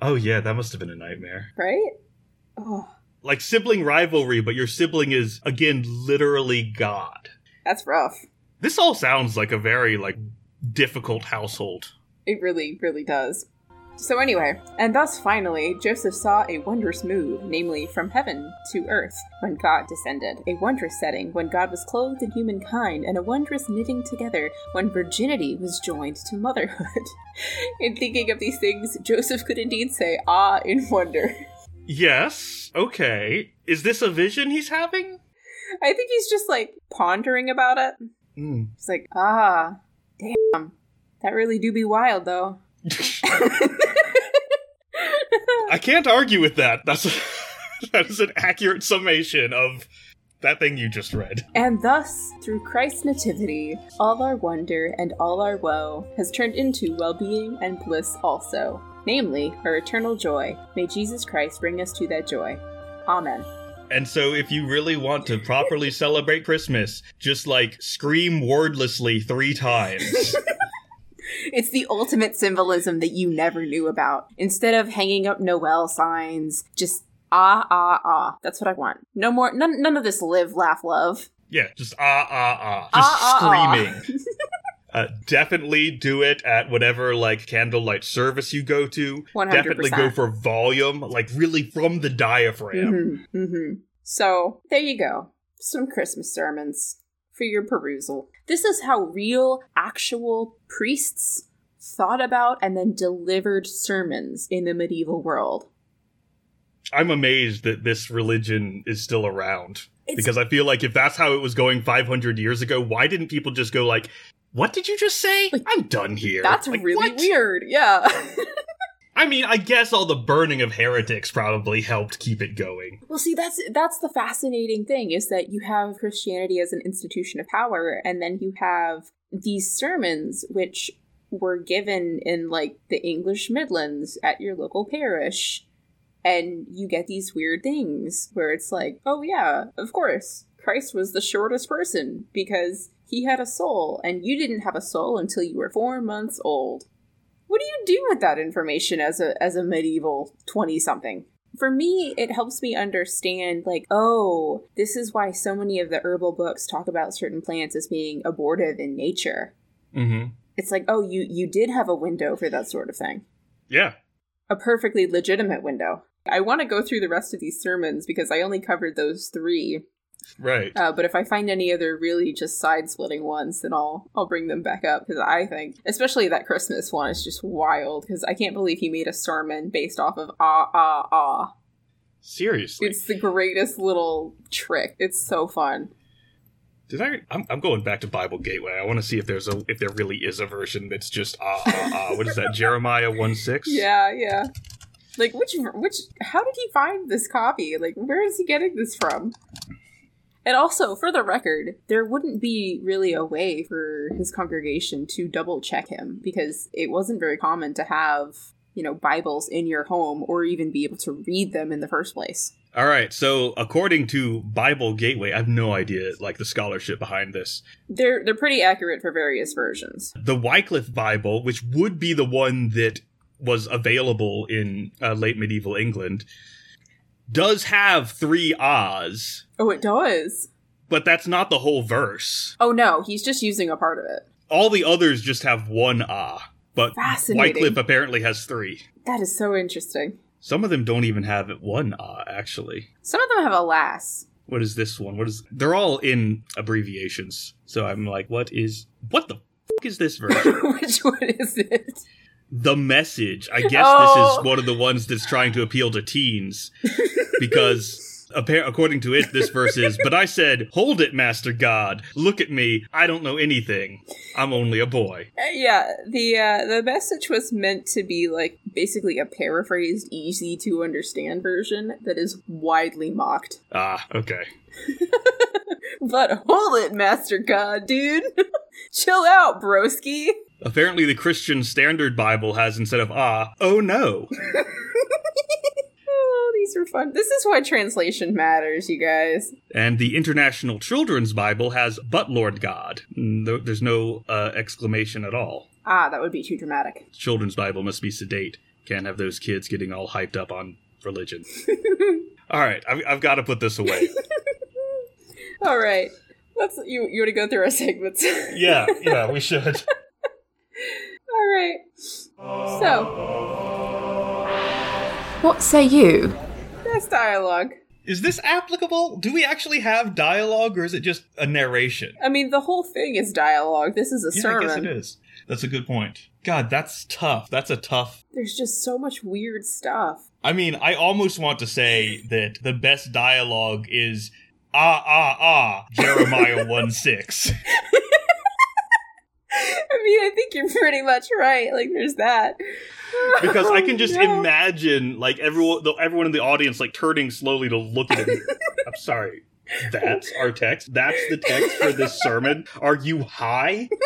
Oh yeah, that must have been a nightmare. right oh Like sibling rivalry, but your sibling is again literally God. that's rough This all sounds like a very like difficult household. It really, really does. So, anyway, and thus finally, Joseph saw a wondrous move, namely from heaven to earth, when God descended. A wondrous setting when God was clothed in humankind, and a wondrous knitting together when virginity was joined to motherhood. in thinking of these things, Joseph could indeed say, Ah, in wonder. Yes. Okay. Is this a vision he's having? I think he's just like pondering about it. Hmm. He's like, Ah, damn. That really do be wild, though. I can't argue with that. That's that is an accurate summation of that thing you just read. And thus, through Christ's nativity, all our wonder and all our woe has turned into well being and bliss also, namely, our eternal joy. May Jesus Christ bring us to that joy. Amen. And so if you really want to properly celebrate Christmas, just like scream wordlessly 3 times. It's the ultimate symbolism that you never knew about. Instead of hanging up Noel signs, just ah, ah, ah. That's what I want. No more, none, none of this live, laugh, love. yeah, just ah ah ah. Just Ah, ah, ah. screaming. Uh, definitely do it at whatever like candlelight service you go to. 100%. Definitely go for volume, like really from the diaphragm. hmm hmm So there you go. Some Christmas sermons for your perusal. This is how real, actual priests thought about, and then delivered sermons in the medieval world. I'm amazed that this religion is still around. It's- because I feel like if that's how it was going 500 years ago, why didn't people just go like, "What did you just say? Like, I'm done here." That's Like, really what? weird. Yeah. I mean, I guess all the burning of heretics probably helped keep it going. well, see, that's that's the fascinating thing is that you have Christianity as an institution of power, and then you have these sermons which were given in like the English Midlands at your local parish, and you get these weird things where it's like, oh yeah, of course, Christ was the shortest person because he had a soul, and you didn't have a soul until you were four months old. What do you do with that information as a as a medieval 20 something? For me, it helps me understand like, oh, this is why so many of the herbal books talk about certain plants as being abortive in nature. Mm-hmm. It's like, oh, you you did have a window for that sort of thing. Yeah. A perfectly legitimate window. I want to go through the rest of these sermons because I only covered those 3. Right. Uh, but if I find any other really just side splitting ones, then I'll I'll bring them back up because I think, especially that Christmas one, is just wild because I can't believe he made a sermon based off of ah ah ah. Seriously. It's the greatest little trick. It's so fun. Did I? I'm, I'm going back to Bible Gateway. I want to see if there's a if there really is a version that's just ah ah ah. What is that? Jeremiah one six. Yeah, yeah. Like which which? How did he find this copy? Like where is he getting this from? And also, for the record, there wouldn't be really a way for his congregation to double check him because it wasn't very common to have, you know, Bibles in your home or even be able to read them in the first place. All right. So according to Bible Gateway, I have no idea like the scholarship behind this. They're they're pretty accurate for various versions. The Wycliffe Bible, which would be the one that was available in uh, late medieval England, does have three ahs, Oh, it does. but that's not the whole verse. Oh no, he's just using a part of it. All the others just have one ah, but. Wycliffe apparently has three. That is so interesting. Some of them don't even have one ah, actually. Some of them have a lass. What is this one? What is? They're all in abbreviations. So I'm like, what is? What the f- is this verse? Which one is it? the message. I guess Oh. this is one of the ones that's trying to appeal to teens because according to it, this verse is. But I said, "Hold it, Master God. Look at me. I don't know anything. I'm only a boy." Uh, yeah, the uh, the message was meant to be like basically a paraphrased, easy to understand version that is widely mocked. Ah, okay. But hold it, Master God, dude. Chill out, broski. Apparently, the Christian Standard Bible has instead of ah, oh no. Oh, these are fun. This is why translation matters, you guys. And the International Children's Bible has but Lord God. There- There's no uh, exclamation at all. Ah, that would be too dramatic. Children's Bible must be sedate. Can't have those kids getting all hyped up on religion. all right, I've, I've got to put this away. All right, let's. You you want to go through our segments? yeah, yeah, we should. All right. So, What say you? best dialogue. Is this applicable? Do we actually have dialogue, or is it just a narration? I mean, the whole thing is dialogue. This is a Yeah, sermon. I guess it is. That's a good point. God, that's tough. That's a tough. There's just so much weird stuff. I mean, I almost want to say that the best dialogue is ah ah ah Jeremiah one six. I mean, I think you're pretty much right. Like, there's that. because I Oh, can just no. imagine like everyone, the, everyone in the audience like turning slowly to look at him. I'm sorry, that's our text. That's the text for this sermon. Are you high?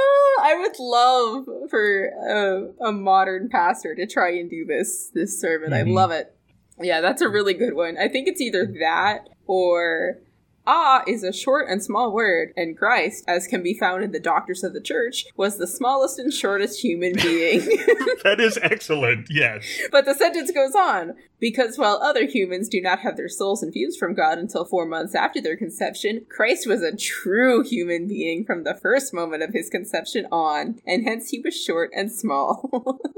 Oh, I would love for a, a modern pastor to try and do this this sermon. I Mhm. love it. Yeah, that's a really good one. I think it's either that or Ah is a short and small word, and Christ, as can be found in the Doctors of the Church, was the smallest and shortest human being. That is excellent. Yes. But the sentence goes on because while other humans do not have their souls infused from God until four months after their conception, Christ was a true human being from the first moment of his conception on, and hence he was short and small.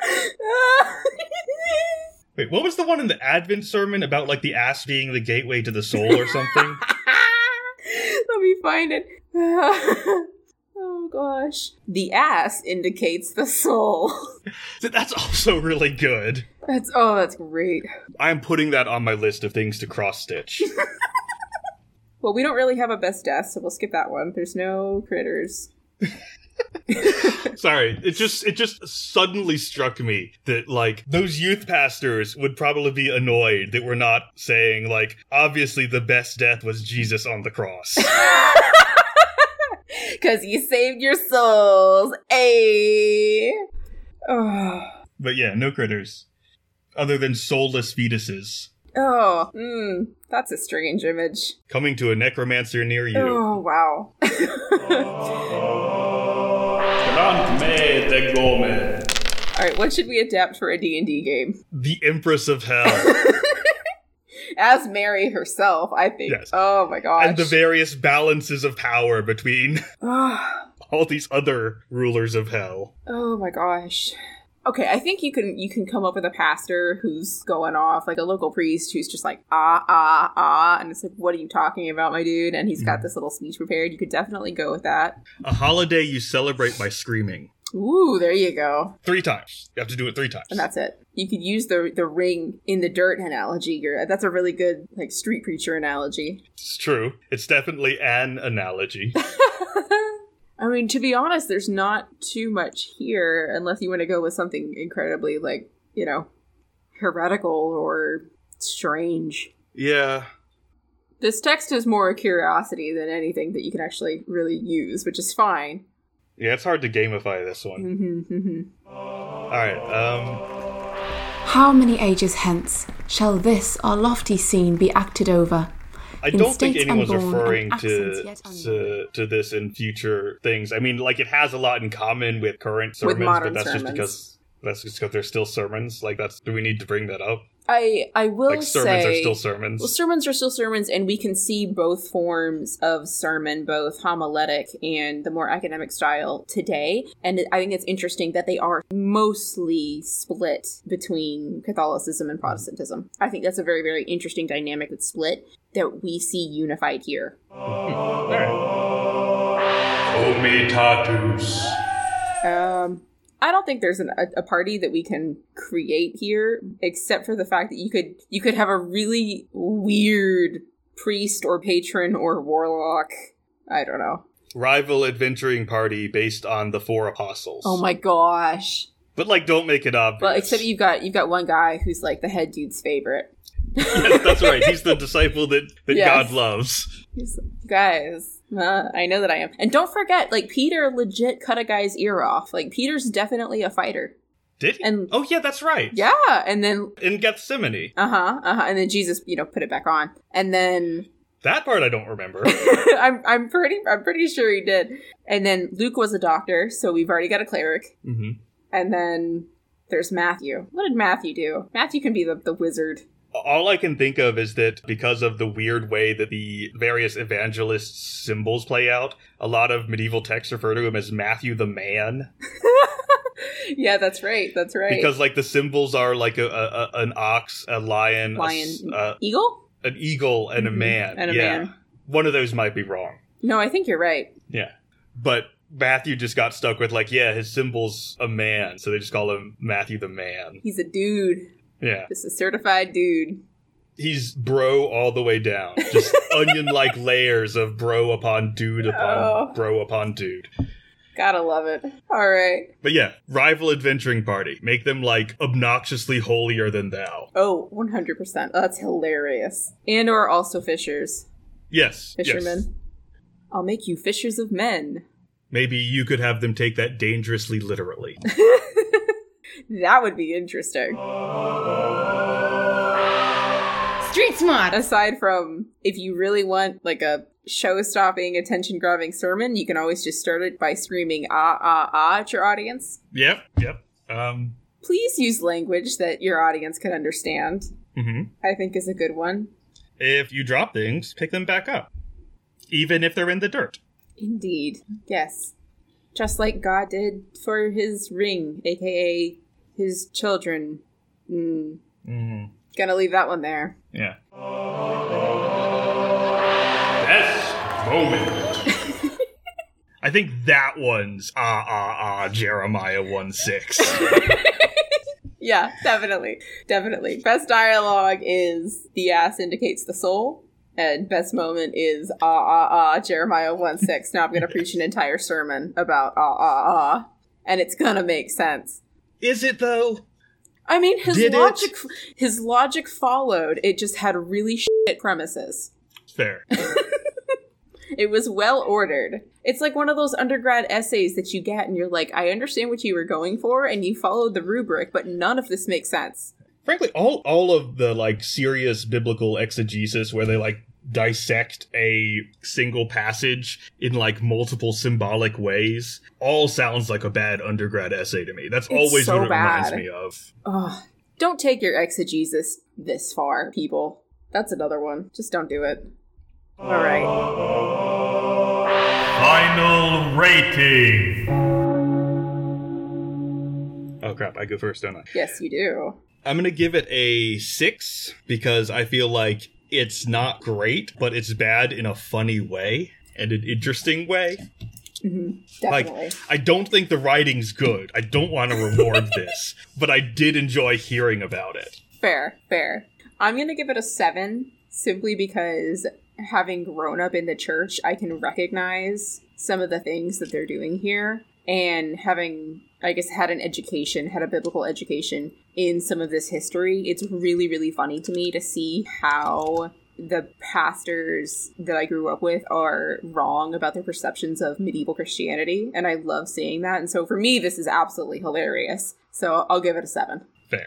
Wait, what was the one in the Advent sermon about like the ass being the gateway to the soul or something? Let me find it. oh gosh. The ass indicates the soul. That's also really good. That's oh, that's great. I'm putting that on my list of things to cross stitch. Well, we don't really have a best death, so we'll skip that one. There's no critters. Sorry, it just it just suddenly struck me that like those youth pastors would probably be annoyed that we're not saying like obviously the best death was Jesus on the cross. Cause you saved your souls. A. Oh. but yeah, no critters. Other than soulless fetuses Oh. Mm, that's a strange image. coming to a necromancer near you. Oh wow. Grant me the Gomez. All right, what should we adapt for a D&D game? The Empress of Hell. As Mary herself, I think. Yes. Oh my gosh. and the various balances of power between ah. all these other rulers of hell. oh my gosh. Okay, I think you can you can come up with a pastor who's going off like a local priest who's just like ah ah ah and it's like what are you talking about my dude and he's got this little speech prepared. You could definitely go with that. A holiday you celebrate by screaming. Ooh, there you go. Three times. You have to do it three times. And that's it. You could use the the ring in the dirt analogy. You're, that's a really good like street preacher analogy. It's true. It's definitely an analogy. I mean, to be honest, there's not too much here unless you want to go with something incredibly like, you know, heretical or strange. yeah. This text is more a curiosity than anything that you can actually really use, which is fine. Yeah, it's hard to gamify this one. Mm-hmm, mm-hmm. Alright, um How many ages hence shall this our lofty scene be acted over? I don't think anyone's unborn referring to, to to this in future things. I mean, like it has a lot in common with current sermons, modern but that's sermons. just because that's just because they're still sermons. Like that's do we need to bring that up? I I will Like sermons say are still sermons. Well, sermons are still sermons, and we can see both forms of sermon, both homiletic and the more academic style today. And I think it's interesting that they are mostly split between Catholicism and Protestantism. I think that's a very, very interesting dynamic that's split that we see unified here. Comitatus. Um, I don't think there's an, a, a party that we can create here, except for the fact that you could you could have a really weird priest or patron or warlock. I don't know. Rival adventuring party based on the four apostles. Oh my gosh! But like, don't make it obvious. But except you've got you've got one guy who's like the head dude's favorite. Yes, that's right. He's the disciple that that Yes. God loves. He's guys, uh, I know that I am. And don't forget, like Peter legit cut a guy's ear off. Like Peter's definitely a fighter. Did he? And- oh yeah, that's right. Yeah, and then In Gethsemane. uh huh, uh huh, and then Jesus, you know, put it back on, and then That part I don't remember. I'm I'm pretty I'm pretty sure he did. And then Luke was a doctor, so we've already got a cleric. hmm And then there's Matthew. What did Matthew do? Matthew can be the, the wizard. All I can think of is that because of the weird way that the various evangelists' symbols play out, a lot of medieval texts refer to him as Matthew the Man. yeah, that's right. That's right. Because like the symbols are like a, a, a- an ox, a lion, lion, s- uh, eagle, an eagle, and a Mhm. man. and a yeah, man. one of those might be wrong. No, I think you're right. Yeah, but Matthew just got stuck with like, yeah, his symbol's a man, so they just call him Matthew the Man. He's a dude. Yeah, Just a certified dude. he's bro all the way down, just onion-like layers of bro upon dude upon Oh. bro upon dude. Gotta love it. All right. But yeah, rival adventuring party. Make them like obnoxiously holier than thou. Oh, 100%. That's hilarious. And or also fishers. Yes, yes. Fishermen. I'll make you fishers of men. Maybe you could have them take that dangerously literally. That would be interesting. Street smart! Aside from if you really want like a show stopping, attention grabbing sermon, you can always just start it by screaming ah ah ah at your audience. yep, yep. Um, Please use language that your audience can understand. mhm. I think is a good one. If you drop things, pick them back up, even if they're in the dirt. Indeed. Yes. Just like God did for his ring, aka his children. Mm. Mm-hmm. Gonna leave that one there. Yeah. Best moment. I I think that one's ah ah ah Jeremiah one six. Yeah, definitely. Definitely. Best dialogue is the ass indicates the soul. And best moment is ah ah ah Jeremiah 1 6. Now I'm gonna preach an entire sermon about ah ah ah. And it's gonna make sense. Is it though? I mean his Did it? logic his logic followed. It just had really shit premises. Fair. It was well ordered. It's like one of those undergrad essays that you get and you're like, I understand what you were going for and you followed the rubric, but none of this makes sense. Frankly, all all of the like serious biblical exegesis where they like dissect a single passage in like multiple symbolic ways all sounds like a bad undergrad essay to me. That's always so what it reminds bad. me of. Ugh. Don't take your exegesis this far, people. That's another one. Just don't do it. All right. Final rating. Oh crap, I go first, don't I? Yes, you do. I'm gonna give it a six because I feel like it's not great, but it's bad in a funny way and an interesting way. Mm-hmm. Definitely. Like, I don't think the writing's good. I don't want to reward this, but I did enjoy hearing about it. fair, fair. I'm going to give it a seven simply because having grown up in the church, I can recognize some of the things that they're doing here. And having, I guess, had an education, had a biblical education in some of this history, it's really, really funny to me to see how the pastors that I grew up with are wrong about their perceptions of medieval Christianity. And I love seeing that. And so for me, this is absolutely hilarious. So I'll give it a seven. Fair.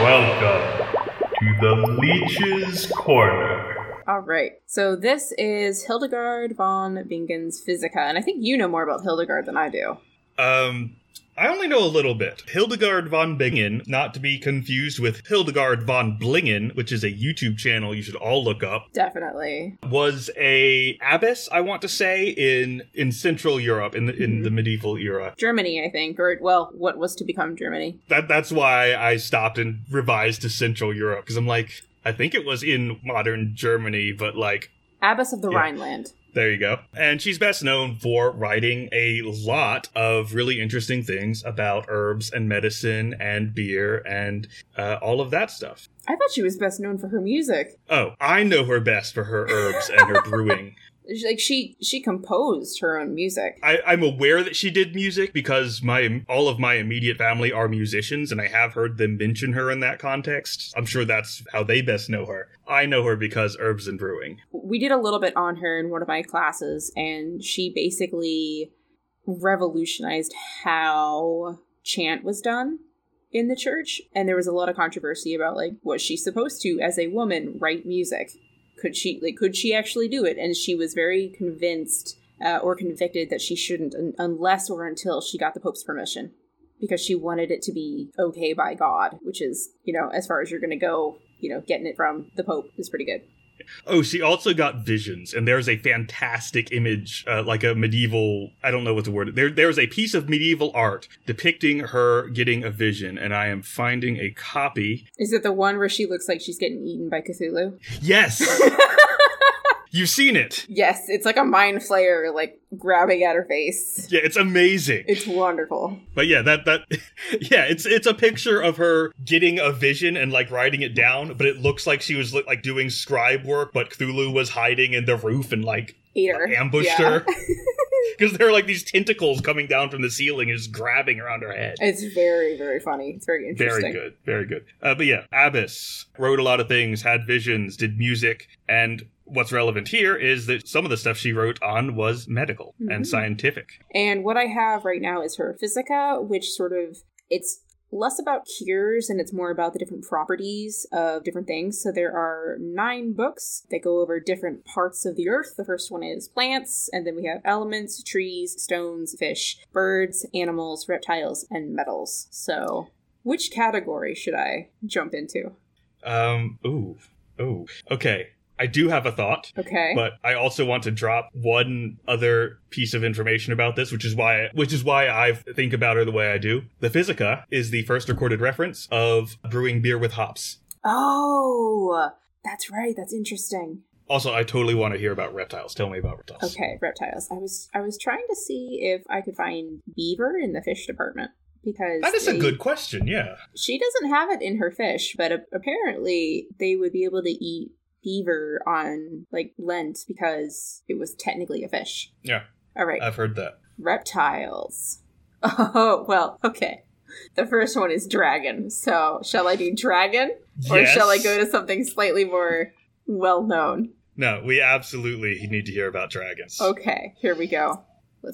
Welcome to the Leech's Corner. All right. So this is Hildegard von Bingen's Physica, and I think you know more about Hildegard than I do. Um, I only know a little bit. Hildegard von Bingen, not to be confused with Hildegard von Blingen, which is a YouTube channel you should all look up, Definitely. was a abbess, I want to say, in in Central Europe in the in mm-hmm. the medieval era. Germany, I think, or well, what was to become Germany. That that's why I stopped and revised to Central Europe because I'm like, I think it was in modern Germany, but like Abbess of the Yeah. Rhineland. There you go. And she's best known for writing a lot of really interesting things about herbs and medicine and beer and uh, all of that stuff. I thought she was best known for her music. Oh, I know her best for her herbs and her brewing. Like she she composed her own music. I, I'm aware that she did music because my all of my immediate family are musicians, and I have heard them mention her in that context. I'm sure that's how they best know her. I know her because herbs and brewing. We did a little bit on her in one of my classes, and she basically revolutionized how chant was done in the church. And there was a lot of controversy about like was she supposed to, as a woman, write music? Could she like could she actually do it? And she was very convinced uh, or convicted that she shouldn't un- unless or until she got the Pope's permission. Because she wanted it to be okay by God, which is, you know, as far as you're going to go, you know, getting it from the Pope is pretty good. Oh, she also got visions, and there's a fantastic image, uh, like a medieval. I don't know what the word. There, there's a piece of medieval art depicting her getting a vision, and I am finding a copy. Is it the one where she looks like she's getting eaten by Cthulhu? Yes, you've seen it. Yes, it's like a mind flayer, like grabbing at her face. Yeah, it's amazing. It's wonderful. But yeah, that that yeah, it's it's a picture of her getting a vision and like writing it down, but it looks like she was like doing scribe work, but Cthulhu was hiding in the roof and like Ate her. ambushed Yeah. her. Because there are like these tentacles coming down from the ceiling and just grabbing around her head. It's very, very funny. It's very interesting. Very good, very good. Uh, but yeah, Abbess wrote a lot of things, had visions, did music, and what's relevant here is that some of the stuff she wrote on was medical and Mhm. scientific. And what I have right now is her Physica, which sort of it's less about cures and it's more about the different properties of different things. So there are nine books that go over different parts of the earth. The first one is plants, and then we have elements, trees, stones, fish, birds, animals, reptiles, and metals. So which category should I jump into? Um, ooh, ooh. Okay, I do have a thought. Okay. But I also want to drop one other piece of information about this, which is why which is why I think about her the way I do. The Physica is the first recorded reference of brewing beer with hops. oh, that's right. That's interesting. Also, I totally want to hear about reptiles. Tell me about reptiles. Okay, reptiles. I was I was trying to see if I could find beaver in the fish department because That is a good question, yeah. She doesn't have it in her fish, but apparently they would be able to eat beaver on like Lent because it was technically a fish. Yeah, All right, I've heard that. reptiles. Oh well, okay. The first one is dragon. So shall I do dragon, or Yes. shall I go to something slightly more well known? No, we absolutely need to hear about dragons. Okay, here we go.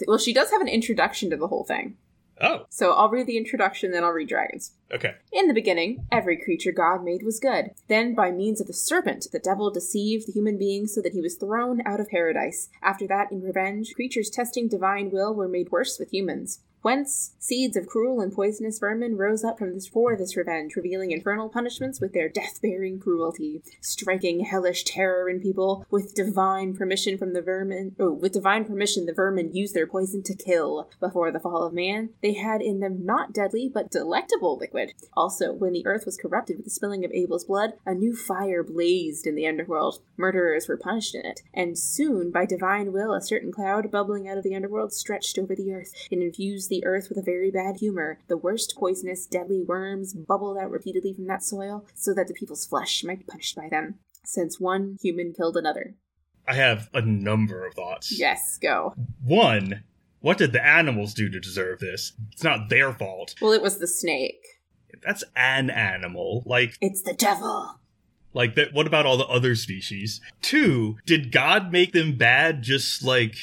Well, she does have an introduction to the whole thing. Oh, So I'll read the introduction, then I'll read dragons. okay. In the beginning, every creature God made was good. Then, by means of the serpent, the devil deceived the human being so that he was thrown out of paradise. After that, in revenge, creatures testing divine will were made worse with humans. Whence seeds of cruel and poisonous vermin rose up from this for this revenge, revealing infernal punishments with their death-bearing cruelty, striking hellish terror in people. With divine permission from the vermin, oh, with divine permission, the vermin used their poison to kill. Before the fall of man, they had in them not deadly but delectable liquid. Also, when the earth was corrupted with the spilling of Abel's blood, a new fire blazed in the underworld. Murderers were punished in it, and soon, by divine will, a certain cloud bubbling out of the underworld stretched over the earth and infused the earth with a very bad humor. The worst poisonous, deadly worms bubbled out repeatedly from that soil, so that the people's flesh might be punished by them, since one human killed another. I have a number of thoughts. Yes, go. One, what did the animals do to deserve this? It's not their fault. Well, it was the snake. That's an animal. Like, It's the devil. like that. What about all the other species? Two, did God make them bad? Just like,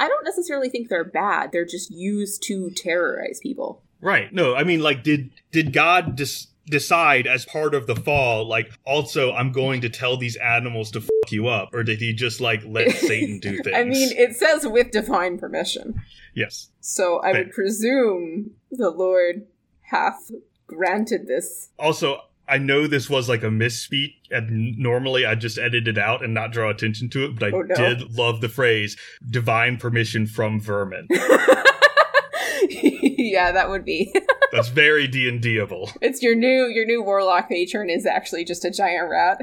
I don't necessarily think they're bad. They're just used to terrorize people. right? No, I mean, like, did did God dis- decide as part of the fall, like, also I'm going to tell these animals to fuck you up, or did he just like let Satan do things? I mean, it says with divine permission. yes. So I Fair. would presume the Lord hath granted this. Also, I know this was like a misspeak, and normally I just edit it out and not draw attention to it, but I Oh, no. did love the phrase "divine permission from vermin." yeah, that would be. That's very D and Dable. it's your new your new warlock patron is actually just a giant rat.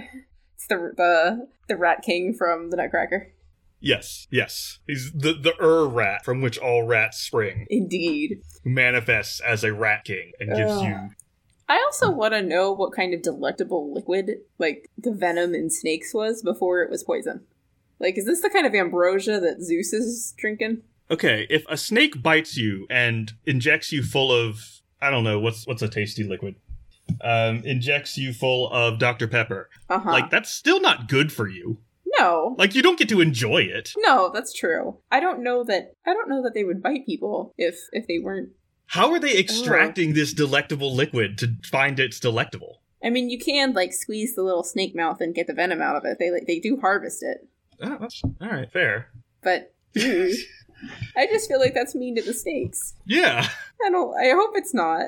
It's the the the rat king from the Nutcracker. Yes, yes, he's the the Ur rat from which all rats spring, Indeed. who manifests as a rat king and gives Ugh. you. I also want to know what kind of delectable liquid, like the venom in snakes, was before it was poison. Like, is this the kind of ambrosia that Zeus is drinking? Okay, if a snake bites you and injects you full of I don't know what's what's a tasty liquid, um, injects you full of Dr Pepper, Uh huh. like that's still not good for you. no, Like you don't get to enjoy it. no, that's true. I don't know that. I don't know that they would bite people if if they weren't. How are they extracting this delectable liquid to find it's delectable? I mean, you can like squeeze the little snake mouth and get the venom out of it. They like they do harvest it, Oh, that's all right, fair. but ew. Mm, I just feel like that's mean to the snakes. Yeah, I don't. I hope it's not.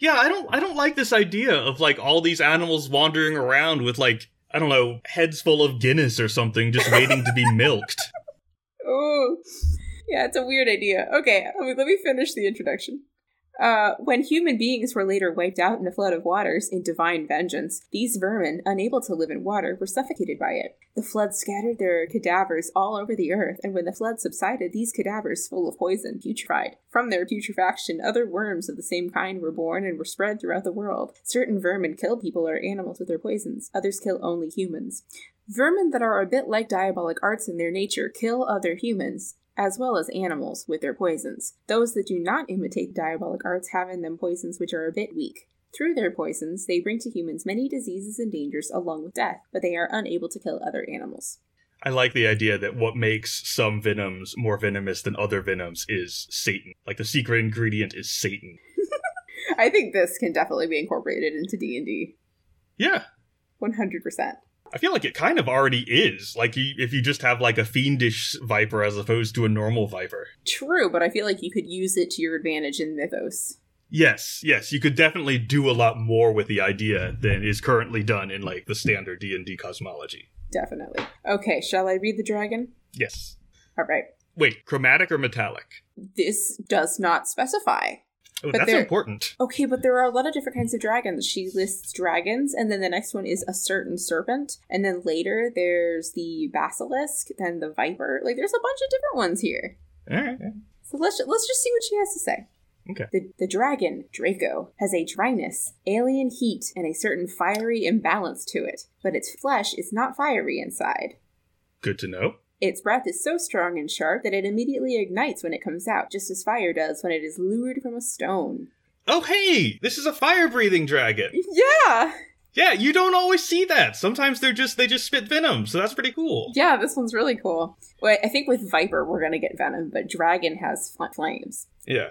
yeah. I don't. I don't like this idea of like all these animals wandering around with like I don't know heads full of Guinness or something, just waiting to be milked. Oh, yeah, it's a weird idea. Okay, let me, let me finish the introduction. Uh, when human beings were later wiped out in a flood of waters in divine vengeance, these vermin, unable to live in water, were suffocated by it. The flood scattered their cadavers all over the earth, and when the flood subsided, these cadavers, full of poison, putrefied. From their putrefaction, other worms of the same kind were born and were spread throughout the world. Certain vermin kill people or animals with their poisons, others kill only humans. Vermin that are a bit like diabolic arts in their nature kill other humans, as well as animals, with their poisons. Those that do not imitate diabolic arts have in them poisons which are a bit weak. Through their poisons, they bring to humans many diseases and dangers along with death, but they are unable to kill other animals. I like the idea that what makes some venoms more venomous than other venoms is Satan. Like the secret ingredient is Satan. I think this can definitely be incorporated into D&D. Yeah, 100%. I feel like it kind of already is. Like you, if you just have like a fiendish viper as opposed to a normal viper. True, but I feel like you could use it to your advantage in Mythos. Yes, yes, you could definitely do a lot more with the idea than is currently done in like the standard D and D cosmology. Definitely. Okay, shall I read the dragon? Yes. All right. Wait, chromatic or metallic? This does not specify. Oh, But that's important. Okay, but there are a lot of different kinds of dragons. She lists dragons, and then the next one is a certain serpent, and then later there's the basilisk, then the viper. Like, there's a bunch of different ones here. All right. So let's let's just see what she has to say. Okay. The, the dragon, Draco, has a dryness, alien heat, and a certain fiery imbalance to it, but its flesh is not fiery inside. Good to know. Its breath is so strong and sharp that it immediately ignites when it comes out, just as fire does when it is lured from a stone. Oh, hey, this is a fire-breathing dragon. Yeah! Yeah, you don't always see that. Sometimes they're just they just spit venom, so that's pretty cool. Yeah, this one's really cool. Well, I think with Viper we're gonna get venom, but Dragon has fl- flames. Yeah.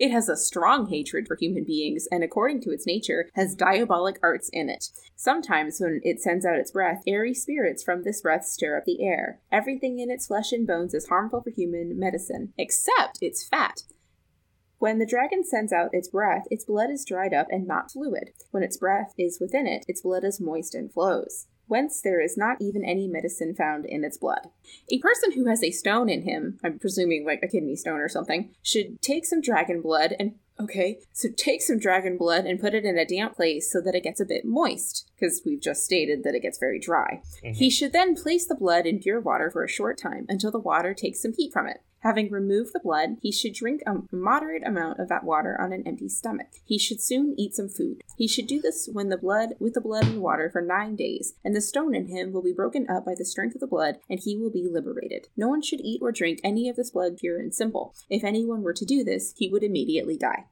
It has a strong hatred for human beings, and according to its nature, has diabolic arts in it. Sometimes, when it sends out its breath, airy spirits from this breath stir up the air. Everything in its flesh and bones is harmful for human medicine, except its fat. When the dragon sends out its breath, its blood is dried up and not fluid. When its breath is within it, its blood is moist and flows. Whence there is not even any medicine found in its blood. A person who has a stone in him, I'm presuming like a kidney stone or something, should take some dragon blood and okay, so take some dragon blood and put it in a damp place so that it gets a bit moist, because we've just stated that it gets very dry. Mm-hmm. He should then place the blood in pure water for a short time until the water takes some heat from it. Having removed the blood, he should drink a moderate amount of that water on an empty stomach. He should soon eat some food. He should do this when the blood with the blood and water for nine days, and the stone in him will be broken up by the strength of the blood, and he will be liberated. No one should eat or drink any of this blood pure and simple. If anyone were to do this, he would immediately die.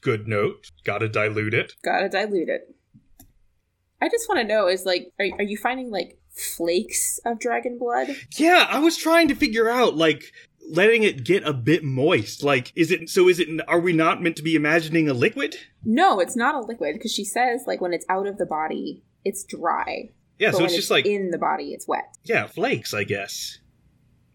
Good note. Gotta dilute it. Gotta dilute it. I just want to know is like, are, are you finding like flakes of dragon blood? Yeah, I was trying to figure out like letting it get a bit moist. Like, is it so? Is it? Are we not meant to be imagining a liquid? No, it's not a liquid because she says like when it's out of the body, it's dry. Yeah, but so it's just like in the body, it's wet. yeah, flakes, I guess.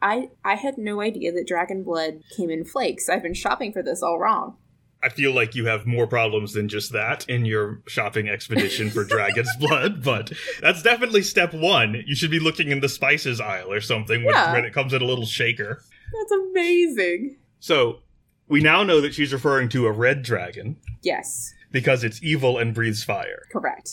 I I had no idea that dragon blood came in flakes. I've been shopping for this all wrong. I feel like you have more problems than just that in your shopping expedition for dragon's blood, but that's definitely step one. You should be looking in the spices aisle or something when, Yeah. when it comes in a little shaker. That's amazing. So, we now know that she's referring to a red dragon Yes, because it's evil and breathes fire. correct.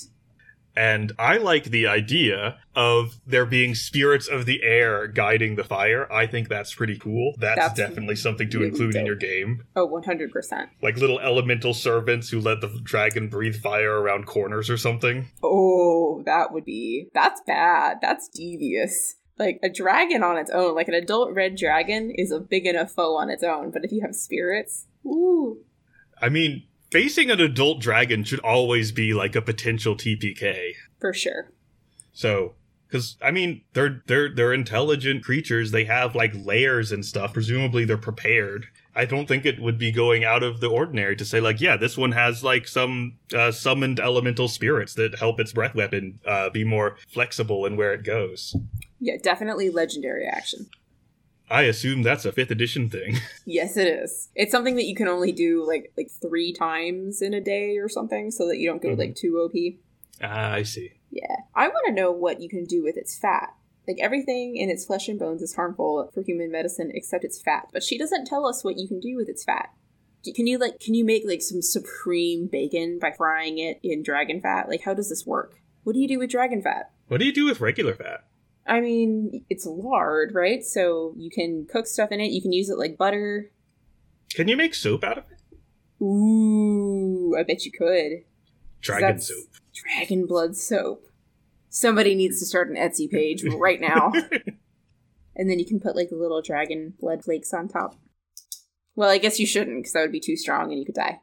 And I like the idea of there being spirits of the air guiding the fire. I think that's pretty cool. That's, That's definitely something to really include in your game. Oh, 100%. Like little elemental servants who let the dragon breathe fire around corners or something. Oh, that would be. That's bad. That's devious. Like a dragon on its own, like an adult red dragon, is a big enough foe on its own. But if you have spirits, ooh, I mean, facing an adult dragon should always be like a potential TPK. for sure. So, because I mean, they're they're they're intelligent creatures. They have like layers and stuff. Presumably, they're prepared. I don't think it would be going out of the ordinary to say like, yeah, this one has like some uh, summoned elemental spirits that help its breath weapon uh, be more flexible in where it goes. Yeah, definitely legendary action. I assume that's a fifth edition thing. Yes, it is. It's something that you can only do like like three times in a day or something, so that you don't go Mhm. like too OP. ah, I see. Yeah, I want to know what you can do with its fat. Like everything in its flesh and bones is harmful for human medicine except its fat, but she doesn't tell us what you can do with its fat. Can you like can you make like some supreme bacon by frying it in dragon fat? Like how does this work? What do you do with dragon fat? What do you do with regular fat? I mean, it's lard, right? So you can cook stuff in it. You can use it like butter. Can you make soap out of it? Ooh, I bet you could. Dragon soap. Dragon blood soap. Somebody needs to start an Etsy page right now. and then you can put like little dragon blood flakes on top. Well, I guess you shouldn't because that would be too strong and you could die.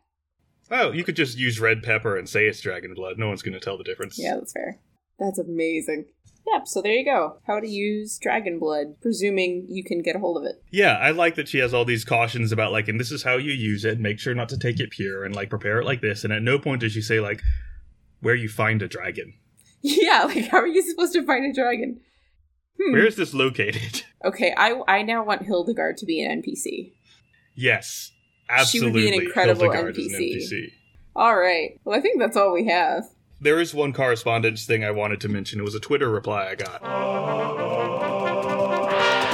Oh, you could just use red pepper and say it's dragon blood. No one's going to tell the difference. Yeah, that's fair. That's amazing. Yep, so there you go. How to use dragon blood, presuming you can get a hold of it. Yeah, I like that she has all these cautions about like, and this is how you use it. Make sure not to take it pure, and like prepare it like this. And at no point does she say like where you find a dragon. Yeah, like how are you supposed to find a dragon? Hmm. Where is this located? Okay, I I now want Hildegard to be an NPC. yes, absolutely. She would be an incredible is an NPC. NPC. All right. Well, I think that's all we have. There is one correspondence thing I wanted to mention. It was a Twitter reply I got.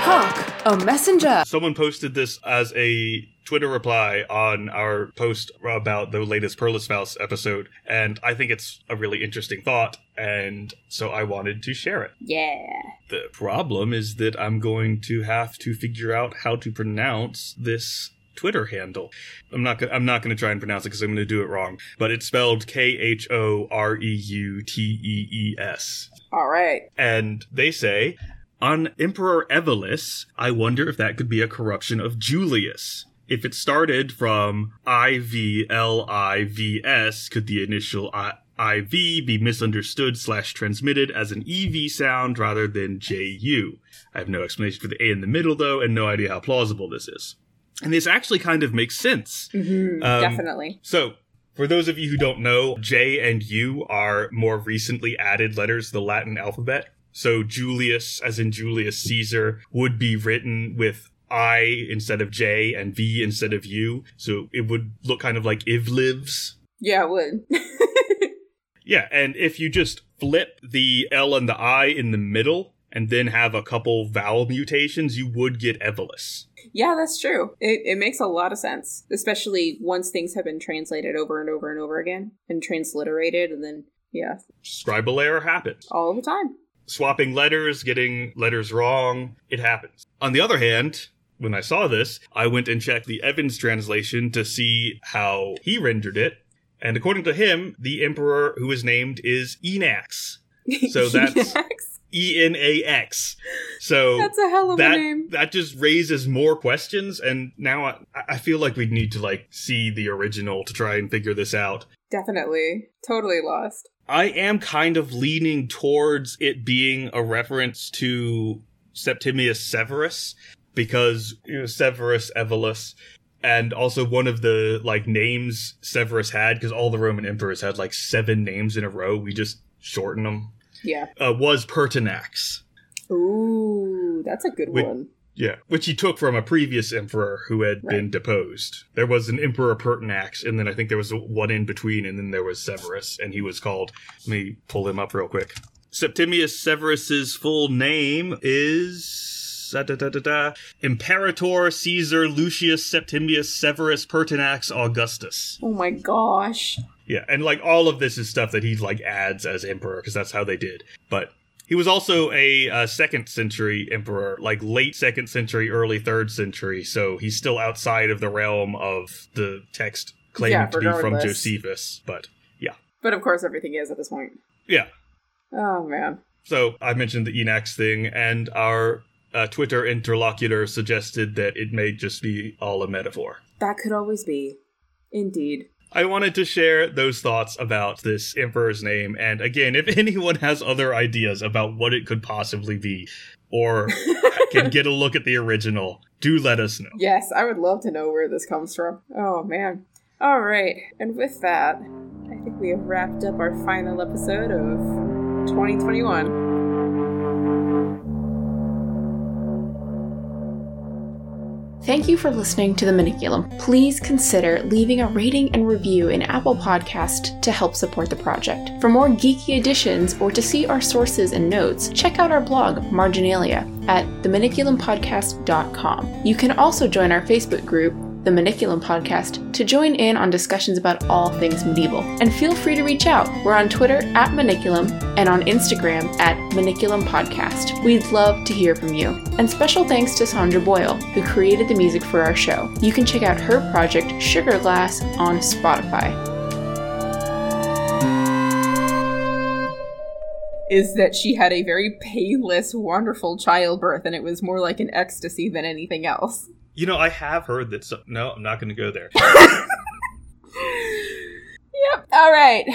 Hark! A messenger! Someone posted this as a Twitter reply on our post about the latest Perlesvaus episode, and I think it's a really interesting thought, and so I wanted to share it. Yeah. The problem is that I'm going to have to figure out how to pronounce this Twitter handle. I'm not gonna, I'm not going to try and pronounce it because I'm going to do it wrong, but it's spelled K H O R E U T E E S. All right. And they say, on Emperor Evolus, I wonder if that could be a corruption of Julius. If it started from I V L I V S, could the initial I- IV be misunderstood slash transmitted as an EV sound rather than JU? I have no explanation for the A in the middle though, and no idea how plausible this is. And this actually kind of makes sense. hmm Um, Definitely. So, for those of you who don't know, J and U are more recently added letters to the Latin alphabet. So, Julius, as in Julius Caesar, would be written with I instead of J and V instead of U. So, it would look kind of like Iv lives. Yeah, it would. Yeah, and if you just flip the L and the I in the middle and then have a couple vowel mutations, you would get Evolus. yeah, that's true. It, it makes a lot of sense, especially once things have been translated over and over and over again and transliterated, and then, yeah, Scribal error happens. all the time. swapping letters, getting letters wrong. It happens. On the other hand, when I saw this, I went and checked the Evans translation to see how he rendered it. And according to him, the emperor who is named is Enax. So that's- Enax? E N A X. So That's a hell of a that name. that just raises more questions and now I, I feel like we need to like see the original to try and figure this out. Definitely. Totally lost. I am kind of leaning towards it being a reference to Septimius Severus because you know, Severus Evolus and also one of the like names Severus had because all the Roman emperors had like seven names in a row. We just shorten them. Yeah. Uh, was Pertinax. Ooh, that's a good Wait. one. Yeah, which he took from a previous emperor who had been deposed. There was an emperor Pertinax, and then I think there was one in between, and then there was Severus, and he was called. Let me pull him up real quick. Septimius Severus's full name is da, da, da, da, da, Imperator Caesar Lucius Septimius Severus Pertinax Augustus. Oh my gosh. Yeah, and like all of this is stuff that he like adds as emperor because that's how they did. But he was also a uh, second century emperor, like late second century, early third century. So he's still outside of the realm of the text claimed Yeah, to be from. Josephus. But yeah. But of course, everything is at this point. yeah, Oh man. so I mentioned the Enax thing, and our uh, Twitter interlocutor suggested that it may just be all a metaphor. That could always be. Indeed. I wanted to share those thoughts about this emperor's name, and again, if anyone has other ideas about what it could possibly be, or can get a look at the original, do let us know. Yes, I would love to know where this comes from. Oh man. All right. And with that, I think we have wrapped up our final episode of 2021. Thank you for listening to The Maniculum. Please consider leaving a rating and review in Apple Podcast to help support the project. For more geeky editions or to see our sources and notes, check out our blog, Marginalia, at themaniculumpodcast.com. You can also join our Facebook group, The Maniculum Podcast, to join in on discussions about all things medieval. And feel free to reach out. We're on Twitter at Maniculum and on Instagram at Maniculum Podcast. We'd love to hear from you. And special thanks to Sandra Boyle, who created the music for our show. You can check out her project, Sugar Glass, on Spotify. Is that she had a very painless, wonderful childbirth, and it was more like an ecstasy than anything else. You know, I have heard that. No, I'm not going to go there. Yep. All right.